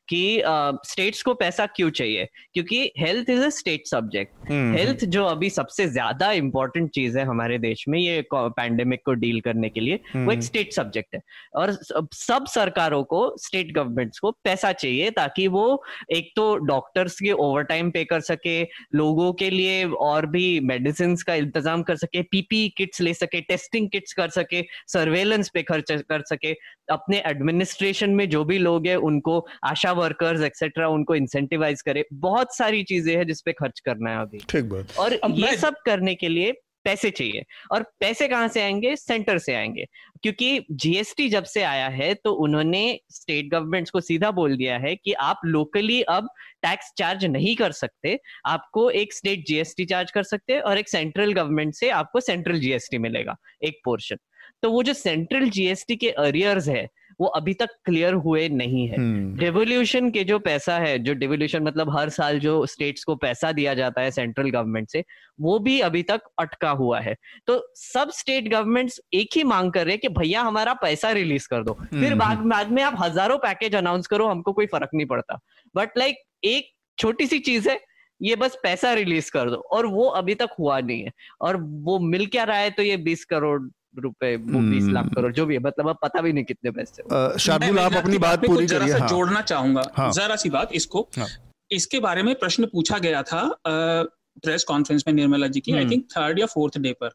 Speaker 3: कि स्टेट्स uh, को पैसा क्यों चाहिए? क्योंकि health is a state subject health जो अभी सबसे ज़्यादा इंपॉर्टेंट चीज़ है हमारे देश में ये पैंडेमिक को डील करने के लिए वो एक स्टेट हम्म। सब्जेक्ट है। और सब सरकारों को स्टेट गवर्नमेंट्स को पैसा चाहिए ताकि वो एक तो डॉक्टर्स के ओवर टाइम पे कर सके लोगों के लिए और भी मेडिसिन का इंतज़ाम कर सके पीपी किट्स ले सके टेस्टिंग किट्स कर सके सर्वेलेंस पे खर्च कर सके। अपने एडमिनिस्ट्रेशन में जो भी लोग हैं उनको आशा वर्कर्स एक्सेट्रा उनको इंसेंटिवाइज करे। बहुत सारी चीज़ें हैं जिसपे खर्च करना है अभी।
Speaker 1: ठीक बात।
Speaker 3: और ये सब करने के लिए पैसे चाहिए। और पैसे कहाँ से आएँगे? सेंटर से आएँगे। क्योंकि जीएसटी जब से आया है तो उन्होंने स्टेट गवर्नमेंट्स को सीधा बोल दिया है कि आप लोकली अब टैक्स चार्ज नहीं कर सकते। आपको एक स्टेट जीएसटी चार्ज कर सकते हैं और एक सेंट्रल गवर्नमेंट से आपको सेंट्रल जीएसटी मिलेगा एक पोर्शन तो वो जो सेंट्रल जीएसटी के अरियर्स है वो अभी तक क्लियर हुए नहीं है। डिवोल्यूशन हम्म। के जो पैसा है जो डिवोल्यूशन मतलब हर साल जो स्टेट्स को पैसा दिया जाता है सेंट्रल गवर्नमेंट से वो भी अभी तक अटका हुआ है। तो सब स्टेट गवर्नमेंट्स एक ही मांग कर रहे हैं कि भैया हमारा पैसा रिलीज़ कर दो। फिर हम्म। बाद बाद में आप हज़ारों पैकेज अनाउंस करो हमको कोई फ़र्क नहीं पड़ता। बट लाइक एक छोटी सी चीज़ है ये बस पैसा रिलीज़ कर दो। और वो अभी तक हुआ नहीं है। और वो मिल क्या रहा है तो ये बीस करोड़ रुपए बीस लाख। करोड़ जो भी है मतलब अब पता भी नहीं कितने पैसे
Speaker 1: शार्दुल आप अपनी बात पूरी करिए हाँ।
Speaker 4: जोड़ना चाहूँगा हाँ। जरा सी बात इसको हाँ। इसके बारे में प्रश्न पूछा गया था प्रेस कॉन्फ्रेंस में निर्मला जी की आई थिंक थर्ड या फोर्थ डे पर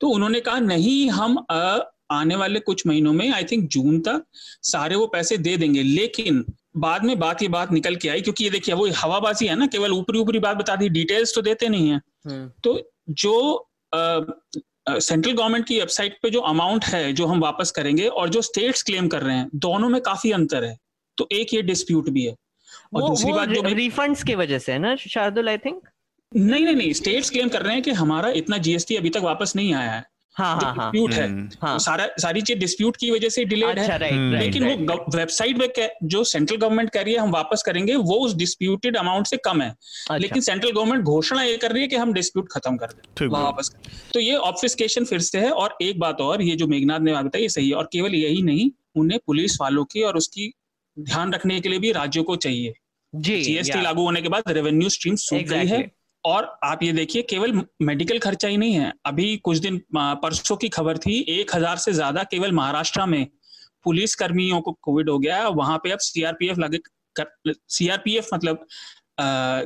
Speaker 4: तो उन्होंने कहा नहीं हम आ, आने वाले कुछ महीनों में आई थिंक जून तक सारे वो पैसे दे देंगे लेकिन बाद में बात ये बात निकल के आई क्योंकि ये देखिए वो हवाबाजी है ना केवल ऊपरी ऊपरी बात बता दी डिटेल्स तो देते नहीं है हम्म। तो जो सेंट्रल गवर्नमेंट की वेबसाइट पे जो अमाउंट है जो हम वापस करेंगे और जो स्टेट्स क्लेम कर रहे हैं दोनों में काफ़ी अंतर है। तो एक ये डिस्प्यूट भी है।
Speaker 3: और वो, दूसरी वो बात जो रिफंड्स की वजह से है ना शार्दुल आई थिंक
Speaker 4: नहीं नहीं नहीं स्टेट्स क्लेम कर रहे हैं कि हमारा इतना जीएसटी अभी तक वापस नहीं आया है।
Speaker 3: हाँ, हाँ,
Speaker 4: डिस्प्यूट हाँ, है। हम्म। हाँ, सारा सारी चीज़ डिस्प्यूट की वजह से डिलेड अच्छा, है। राइट, लेकिन राइट, वो वेबसाइट पे जो सेंट्रल गवर्नमेंट कह रही है हम वापस करेंगे वो उस डिस्प्यूटेड अमाउंट से कम है। अच्छा, लेकिन सेंट्रल गवर्नमेंट घोषणा ये कर रही है कि हम डिस्प्यूट खत्म कर दें। वापस तो ये ऑब्फिस्केशन फिर से है और एक बात और ये जो मेघनाथ ने बात ये सही है। और केवल यही नहीं उन्हें पुलिस वालों की और उसकी ध्यान रखने के लिए भी राज्यों को चाहिए। जी जीएसटी लागू होने के बाद रेवेन्यू स्ट्रीम सूख गई है और आप ये देखिए केवल मेडिकल खर्चा ही नहीं है। अभी कुछ दिन परसों की खबर थी एक हज़ार से ज़्यादा केवल महाराष्ट्र में पुलिस कर्मियों को कोविड हो गया है। वहाँ पे अब सीआरपीएफ लगे सीआरपीएफ मतलब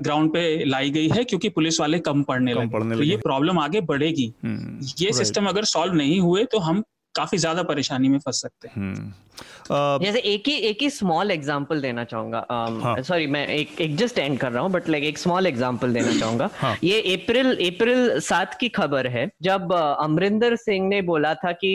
Speaker 4: ग्राउंड पे लाई गई है क्योंकि पुलिस वाले कम पढ़ने लगे। तो ये प्रॉब्लम आगे बढ़ेगी। हम्म, ये सिस्टम अगर सॉल्व नहीं हुए तो हम काफ़ी ज़्यादा परेशानी में फंस सकते हैं
Speaker 3: हम्म। जैसे एक ही एक ही स्मॉल एग्जांपल देना चाहूँगा सॉरी um, हाँ. मैं एक एक जस्ट एंड कर रहा हूँ बट लाइक एक स्मॉल एग्जांपल देना चाहूँगा हाँ. ये अप्रैल अप्रैल सात की खबर है जब अमरिंदर सिंह ने बोला था कि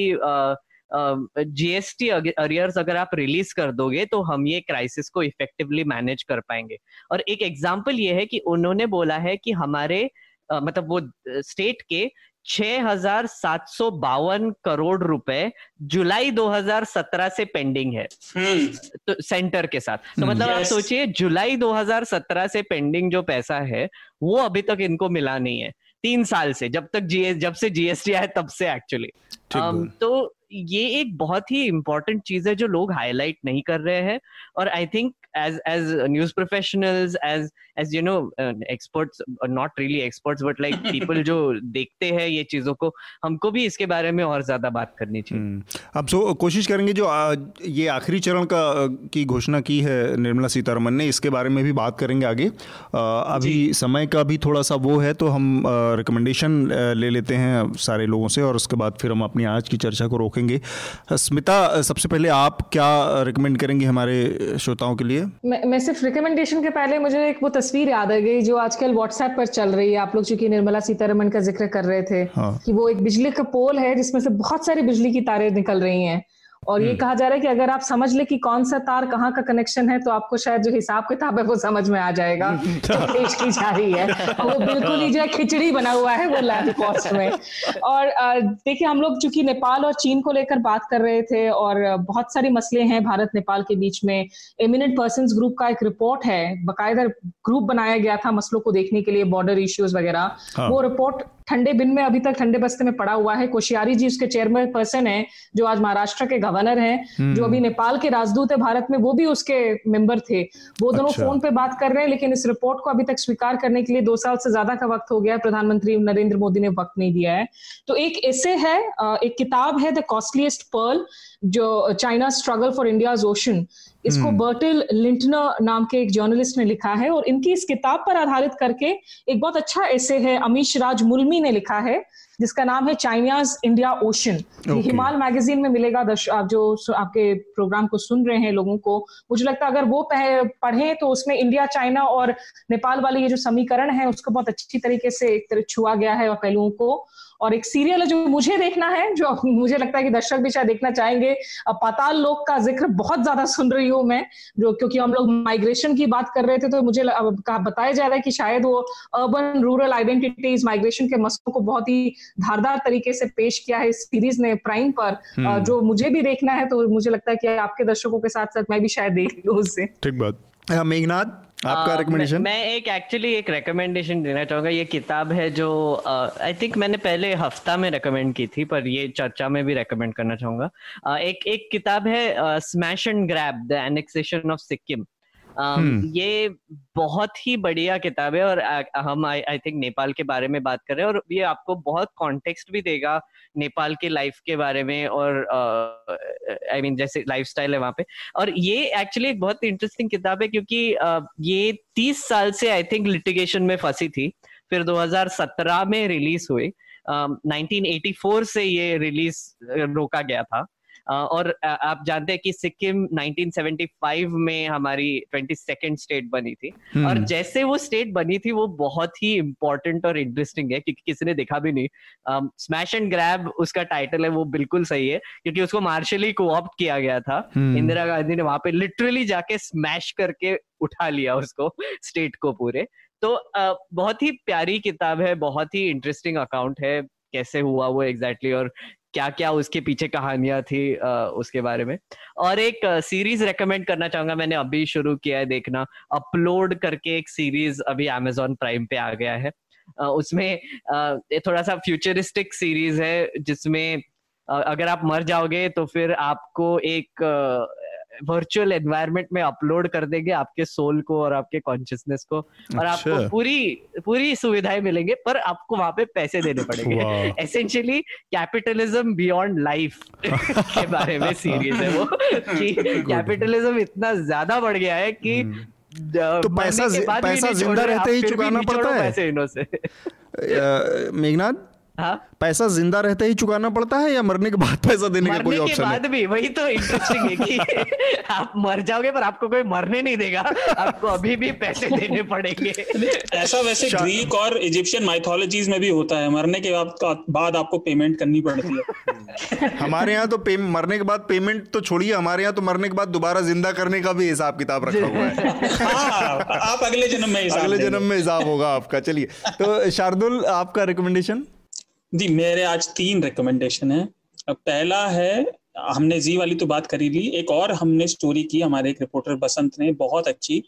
Speaker 3: जीएसटी अरियर्स अगर आप रिलीज़ कर दोगे तो हम ये क्राइसिस को इफेक्टिवली मैनेज कर पाएँगे और एक एग्जांपल ये है कि उन्होंने बोला है कि हमारे मतलब वो स्टेट के छह हज़ार सात सौ बावन करोड़ रुपए जुलाई 2017 से पेंडिंग है। हम्म। तो सेंटर के साथ। तो मतलब आप सोचिए जुलाई 2017 से पेंडिंग जो पैसा है वो अभी तक इनको मिला नहीं है। तीन साल से जब तक जीएस जब से जीएसटी आया तब से एक्चुअली um, तो ये एक बहुत ही इंपॉर्टेंट चीज़ है जो लोग हाईलाइट नहीं कर रहे हैं। और I think as as news professionals as as you know uh, experts uh, not really experts but like people जो देखते हैं ये चीज़ों को हमको भी इसके बारे में और ज़्यादा बात करनी चाहिए। हम्म।
Speaker 1: अब सो कोशिश करेंगे जो आ, ये आखिरी चरण का की घोषणा की है निर्मला सीतारमन ने इसके बारे में भी बात करेंगे आगे। आ, अभी समय का भी थोड़ा सा वो है तो हम रिकमेंडेशन ले लेते हैं सारे लोगों से और उसके बाद फिर हम अपनी आज की चर्चा को रोकेंगे। स्मिता सबसे पहले आप क्या रिकमेंड करेंगे हमारे श्रोताओं के लिए?
Speaker 2: मैं, मैं सिर्फ़ रिकमेंडेशन के पहले मुझे एक वो तस्वीर याद आ गई जो आजकल व्हाट्सएप पर चल रही है। आप लोग चूँकि निर्मला सीतारमन का ज़िक्र कर रहे थे हाँ. कि वो एक बिजली का पोल है जिसमें से बहुत सारी बिजली की तारे निकल रही हैं। और ये हम्म। कहा जा रहा है कि अगर आप समझ ले कि कौन सा तार कहाँ का कनेक्शन है तो आपको शायद जो हिसाब किताब है वो समझ में आ जाएगा। तो पेश की जा रही है। वो बिल्कुल ही जो है खिचड़ी बना हुआ है वो लैब कॉस्ट में। और देखिए हम लोग चूँकि नेपाल और चीन को लेकर बात कर रहे थे और बहुत सारे मसले हैं भारत नेपाल के बीच में एमिनेंट पर्सन ग्रुप का एक रिपोर्ट है। बाकायदा ग्रुप बनाया गया था मसलों को देखने के लिए बॉर्डर इश्यूज़ वगैरह। हाँ। वो रिपोर्ट ठंडे बिन में अभी तक ठंडे बस्ते में पड़ा हुआ है कोशियारी जी उसके चेयरमैन पर्सन है जो आज महाराष्ट्र के गवर्नर हैं जो अभी हम्म। नेपाल के राजदूत है भारत में वो भी उसके मेंबर थे वो दोनों अच्छा। फ़ोन पे बात कर रहे हैं लेकिन इस रिपोर्ट को अभी तक स्वीकार करने के लिए दो साल से ज़्यादा का वक्त हो गया प्रधानमंत्री नरेंद्र मोदी ने वक्त नहीं दिया है तो एक ऐसे है एक किताब है द कॉस्टलीस्ट पर्ल जो China struggle for India's ocean इसको बर्टिल हम्म। लिंटनर नाम के एक जर्नलिस्ट ने लिखा है और इनकी इस किताब पर आधारित करके एक बहुत अच्छा ऐसे है अमीश राज मुलमी ने लिखा है जिसका नाम है China's India ocean Himal magazine में मिलेगा दर्श आप जो आपके प्रोग्राम को सुन रहे हैं लोगों को मुझे लगता है अगर वो पढ़े तो उसमें इंडिया चाइना और नेपाल वाले ये जो समीकरण है उसको बहुत अच्छी तरीके से एक तरह छुआ गया है और पहलुओं को और एक सीरियल है जो मुझे देखना है जो मुझे लगता है कि दर्शक भी शायद देखना चाहेंगे। पाताल लोक का ज़िक्र बहुत ज़्यादा सुन रही हूँ मैं जो क्योंकि हम लोग माइग्रेशन की बात कर रहे थे तो मुझे बताया जा रहा है कि शायद वो अर्बन रूरल आइडेंटिटीज माइग्रेशन के मसलों को बहुत ही धारदार तरीके से पेश किया है इस सीरीज़ ने प्राइम पर। हम्म। जो मुझे भी देखना है तो मुझे लगता है कि आपके दर्शकों के साथ साथ मैं भी शायद देख लू उससे
Speaker 1: ठीक बात। मेघनाथ आपका रिकमेंडेशन uh,
Speaker 3: मैं, मैं एक एक्चुअली एक रिकमेंडेशन देना चाहूँगा। ये किताब है जो आई uh, थिंक मैंने पहले हफ़्ता में रिकमेंड की थी पर ये चर्चा में भी रिकमेंड करना चाहूँगा। uh, एक एक किताब है smash and grab the annexation of Sikkim hmm. ये बहुत ही बढ़िया किताब है और हम आई आई थिंक नेपाल के बारे में बात कर रहे हैं और ये आपको बहुत कॉन्टेक्स्ट भी देगा नेपाल के लाइफ के बारे में और I uh, mean I mean, जैसे लाइफस्टाइल है वहाँ पे। और ये एक्चुअली एक बहुत इंटरेस्टिंग किताब है क्योंकि uh, ये तीस साल से आई थिंक लिटिगेशन में फंसी थी फिर 2017 में रिलीज़ हुई। uh, 1984 से ये रिलीज़ रोका गया था। और आप जानते हैं कि सिक्किम 1975 में हमारी ट्वेंटी सेकेंड स्टेट बनी थी हम्म। और जैसे वो स्टेट बनी थी वो बहुत ही इंपॉर्टेंट और इंटरेस्टिंग है क्योंकि किसी ने देखा भी नहीं स्मैश एंड ग्रैब उसका टाइटल है वो बिल्कुल सही है क्योंकि उसको मार्शली कोऑप्ट किया गया था हम्म। इंदिरा गांधी ने वहाँ पे लिटरली जाके स्मैश करके उठा लिया उसको स्टेट को पूरे तो बहुत ही प्यारी किताब है बहुत ही इंटरेस्टिंग अकाउंट है कैसे हुआ वो एग्जैक्टली exactly, और क्या क्या उसके पीछे कहानियाँ थी आ, उसके बारे में। और एक सीरीज़ रेकमेंड करना चाहूँगा मैंने अभी शुरू किया है देखना। अपलोड करके एक सीरीज़ अभी अमेजोन प्राइम पे आ गया है। आ, उसमें आ, थोड़ा सा फ्यूचरिस्टिक सीरीज़ है जिसमें अगर आप मर जाओगे तो फिर आपको एक वर्चुअल एनवायरनमेंट में अपलोड कर देंगे आपके सोल को और आपके कॉन्शियसनेस को और अच्छा। आपको पूरी पूरी सुविधाएँ मिलेंगे पर आपको वहाँ पे पैसे देने पड़ेंगे। एसेंशियली कैपिटलिज्म बियॉन्ड लाइफ के बारे में सीरीज़ है वो कि कैपिटलिज्म इतना ज़्यादा बढ़ गया है कि हम्म।
Speaker 1: तो पैसा पैसा ज़िंदा रहते ही चुकाना पड़ता है। मेघनाथ हाँ? पैसा ज़िंदा रहते ही चुकाना पड़ता है या मरने के बाद पैसा देने का कोई ऑप्शन
Speaker 3: बाद भी वही तो इंटरेस्टिंग है कि आप मर जाओगे पर आपको कोई मरने नहीं देगा। आपको अभी भी पैसे देने पड़ेंगे।
Speaker 4: ऐसा वैसे ग्रीक और इजिप्शियन माइथोलॉजीज में भी होता है। मरने के बाद बाद आपको पेमेंट करनी पड़ती है।
Speaker 1: हमारे यहाँ तो मरने के बाद पेमेंट तो छोड़िए। हमारे यहाँ तो मरने के बाद दोबारा ज़िंदा करने का भी हिसाब किताब रखा हुआ है।
Speaker 4: हाँ, आप अगले जन्म में
Speaker 1: अगले जन्म में हिसाब होगा आपका। चलिए तो शार्दुल आपका रिकमेंडेशन
Speaker 4: जी मेरे आज तीन रिकमेंडेशन है। पहला है हमने जी वाली तो बात करी ली एक और हमने स्टोरी की हमारे एक रिपोर्टर बसंत ने बहुत अच्छी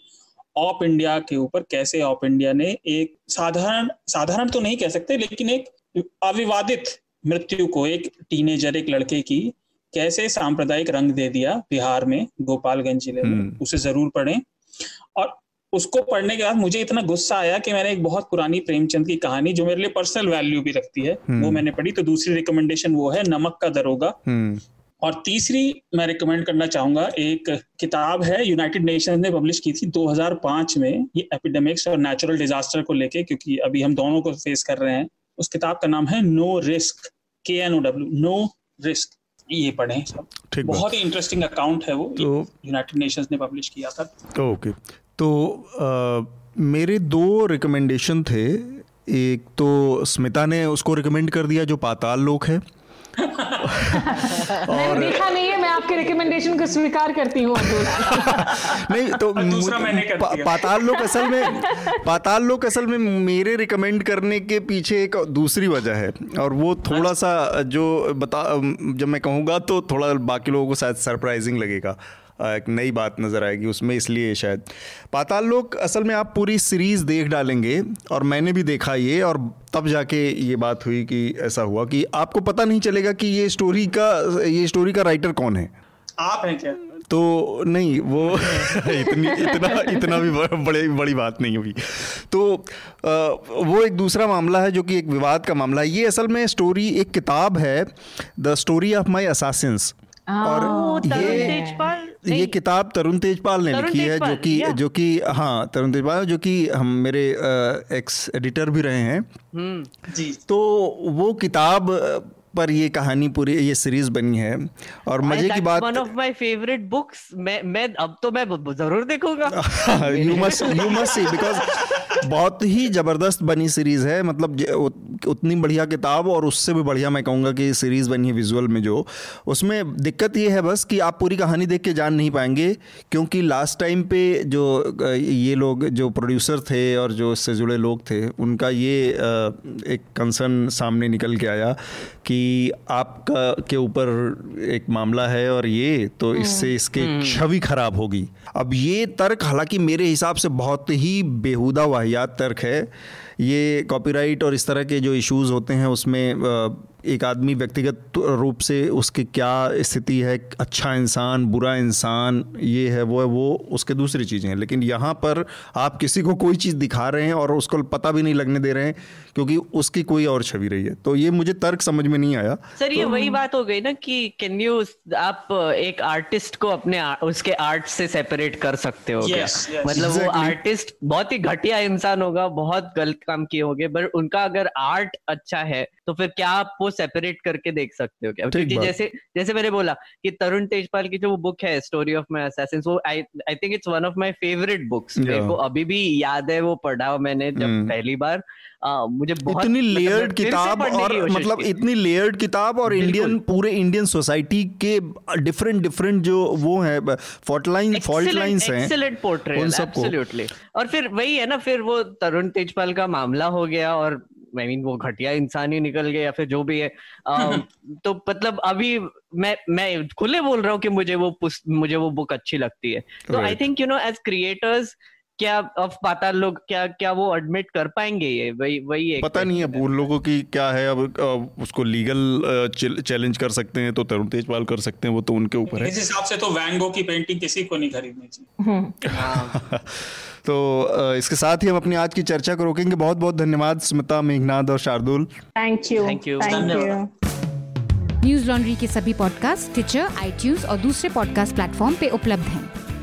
Speaker 4: ऑप इंडिया के ऊपर कैसे ऑप इंडिया ने एक साधारण साधारण तो नहीं कह सकते लेकिन एक अविवादित मृत्यु को एक टीनेजर एक लड़के की कैसे सांप्रदायिक रंग दे दिया बिहार में गोपालगंज ज़िले में। हम्म। उसे ज़रूर पढ़ें। और उसको पढ़ने के बाद मुझे इतना गुस्सा आया कि मैंने एक बहुत पुरानी प्रेमचंद की कहानी जो मेरे लिए पर्सनल वैल्यू भी रखती है हम्म। वो मैंने पढ़ी। तो दूसरी रिकमेंडेशन वो है नमक का दरोगा। हम्म। और तीसरी मैं रिकमेंड करना चाहूँगा एक किताब है यूनाइटेड नेशंस ने पब्लिश की थी 2005 में ये एपिडेमिक्स और नेचुरल डिजास्टर को लेके क्योंकि अभी हम दोनों को फेस कर रहे हैं। उस किताब का नाम है know risk K N O W know risk ये पढ़े। सब बहुत ही इंटरेस्टिंग अकाउंट है वो। तो, यूनाइटेड नेशंस ने पब्लिश किया था।
Speaker 1: ओके। तो आ, मेरे दो रिकमेंडेशन थे। एक तो स्मिता ने उसको रिकमेंड कर दिया जो पाताल लोक है।
Speaker 2: और देखा नहीं है मैं आपके रिकमेंडेशन को स्वीकार करती हूँ
Speaker 1: नहीं तो दूसरा मैंने कर पा, पाताल लोक असल में पाताल लोक असल में मेरे रिकमेंड करने के पीछे एक दूसरी वजह है। और वो थोड़ा सा जो बता जब मैं कहूँगा तो थोड़ा बाकी लोगों को शायद सरप्राइजिंग लगेगा। एक नई बात नज़र आएगी उसमें इसलिए शायद। पाताल लोक असल में आप पूरी सीरीज़ देख डालेंगे और मैंने भी देखा ये और तब जाके ये बात हुई कि ऐसा हुआ कि आपको पता नहीं चलेगा कि ये स्टोरी का ये स्टोरी का राइटर कौन है।
Speaker 4: आप हैं क्या?
Speaker 1: तो नहीं वो इतनी इतना इतना भी बड़े बड़ी बात नहीं हुई। तो आ, वो एक दूसरा मामला है जो कि एक विवाद का मामला है। ये असल में स्टोरी एक किताब है the story of my assassins और ये ये किताब तरुण तेजपाल ने लिखी है जो कि जो कि हाँ तरुण तेजपाल जो कि हम मेरे एक्स एडिटर भी रहे हैं। हम्म। जी। तो वो किताब पर ये कहानी पूरी ये सीरीज़ बनी है और मज़े की बात
Speaker 3: one of my favourite books मैं मैं अब तो मैं ज़रूर देखूँगा।
Speaker 1: You must you must see because बहुत ही ज़बरदस्त बनी सीरीज़ है। मतलब उतनी बढ़िया किताब और उससे भी बढ़िया मैं कहूँगा कि सीरीज़ बनी है विजुअल में जो। उसमें दिक्कत ये है बस कि आप पूरी कहानी देख के जान नहीं पाएँगे क्योंकि लास्ट टाइम पे जो ये लोग जो प्रोड्यूसर थे और जो इससे जुड़े लोग थे उनका ये एक कंसर्न सामने निकल के आया कि आपका के ऊपर एक मामला है और ये तो हम्म। इससे इसके हम्म। छवि खराब होगी अब ये तर्क हालाँकि मेरे हिसाब से बहुत ही बेहुदा वाहियात तर्क है ये कॉपीराइट और इस तरह के जो इश्यूज़ होते हैं उसमें एक आदमी व्यक्तिगत रूप से उसकी क्या स्थिति है अच्छा इंसान बुरा इंसान ये है वो है वो उसके दूसरी चीज़ें हैं लेकिन यहाँ पर आप किसी को कोई चीज़ दिखा रहे हैं और उसको पता भी नहीं लगने दे रहे हैं क्योंकि उसकी कोई और छवि रही है तो ये मुझे तर्क समझ में नहीं आया
Speaker 3: सर ये तो, वही बात हो गई ना कि कैन यू आप एक आर्टिस्ट को अपने आ, उसके आर्ट से सेपरेट कर सकते हो yes, yes. मतलब exactly. वो आर्टिस्ट बहुत ही घटिया इंसान होगा बहुत गलत काम किए होंगे बट उनका अगर आर्ट अच्छा है तो फिर क्या आप वो सेपरेट करके देख सकते हो क्या? क्योंकि जैसे जैसे मैंने बोला कि तरुण तेजपाल की जो वो बुक है स्टोरी ऑफ़ माई असैसिन वो I I think it's one of my favourite books मेरे को अभी भी याद है वो पढ़ा मैंने जब hmm. पहली बार। आ, मुझे बहुत
Speaker 1: इतनी लेयर्ड मतलब किताब और मतलब इतनी लेयर्ड किताब और इंडियन पूरे इंडियन सोसाइटी के डिफरेंट डिफरेंट जो वो है फॉल्ट लाइन फॉल्ट लाइंस हैं
Speaker 3: एक्सीलेंट पोर्ट्रेट एब्सोल्युटली और फिर वही है ना फिर वो तरुण तेजपाल का मामला हो गया और आई मीन वो घटिया इंसान ही निकल गए या फिर जो भी है। तो मतलब अभी मैं मैं खुले बोल रहा हूँ कि मुझे वो मुझे वो बुक अच्छी लगती है। तो I think you know as creators क्या अब पाताल लोग क्या क्या वो एडमिट कर पाएँगे ये? वही वही
Speaker 1: एक पता नहीं है उन लोगों की क्या है अब उसको लीगल चैलेंज कर सकते हैं तो तरुण तेजपाल कर सकते हैं वो तो उनके ऊपर है।
Speaker 4: इस हिसाब से तो वैंगो की पेंटिंग किसी को नहीं खरीदनी चाहिए। हम्म।
Speaker 1: हाँ। तो इसके साथ ही हम अपनी आज की चर्चा को रोकेंगे। बहुत बहुत धन्यवाद स्मिता मेघनाथ और Shardul.
Speaker 2: Thank you
Speaker 3: thank you
Speaker 5: Newslaundry के सभी पॉडकास्ट ट्विटर आईटीज और दूसरे पॉडकास्ट प्लेटफॉर्म पे उपलब्ध हैं।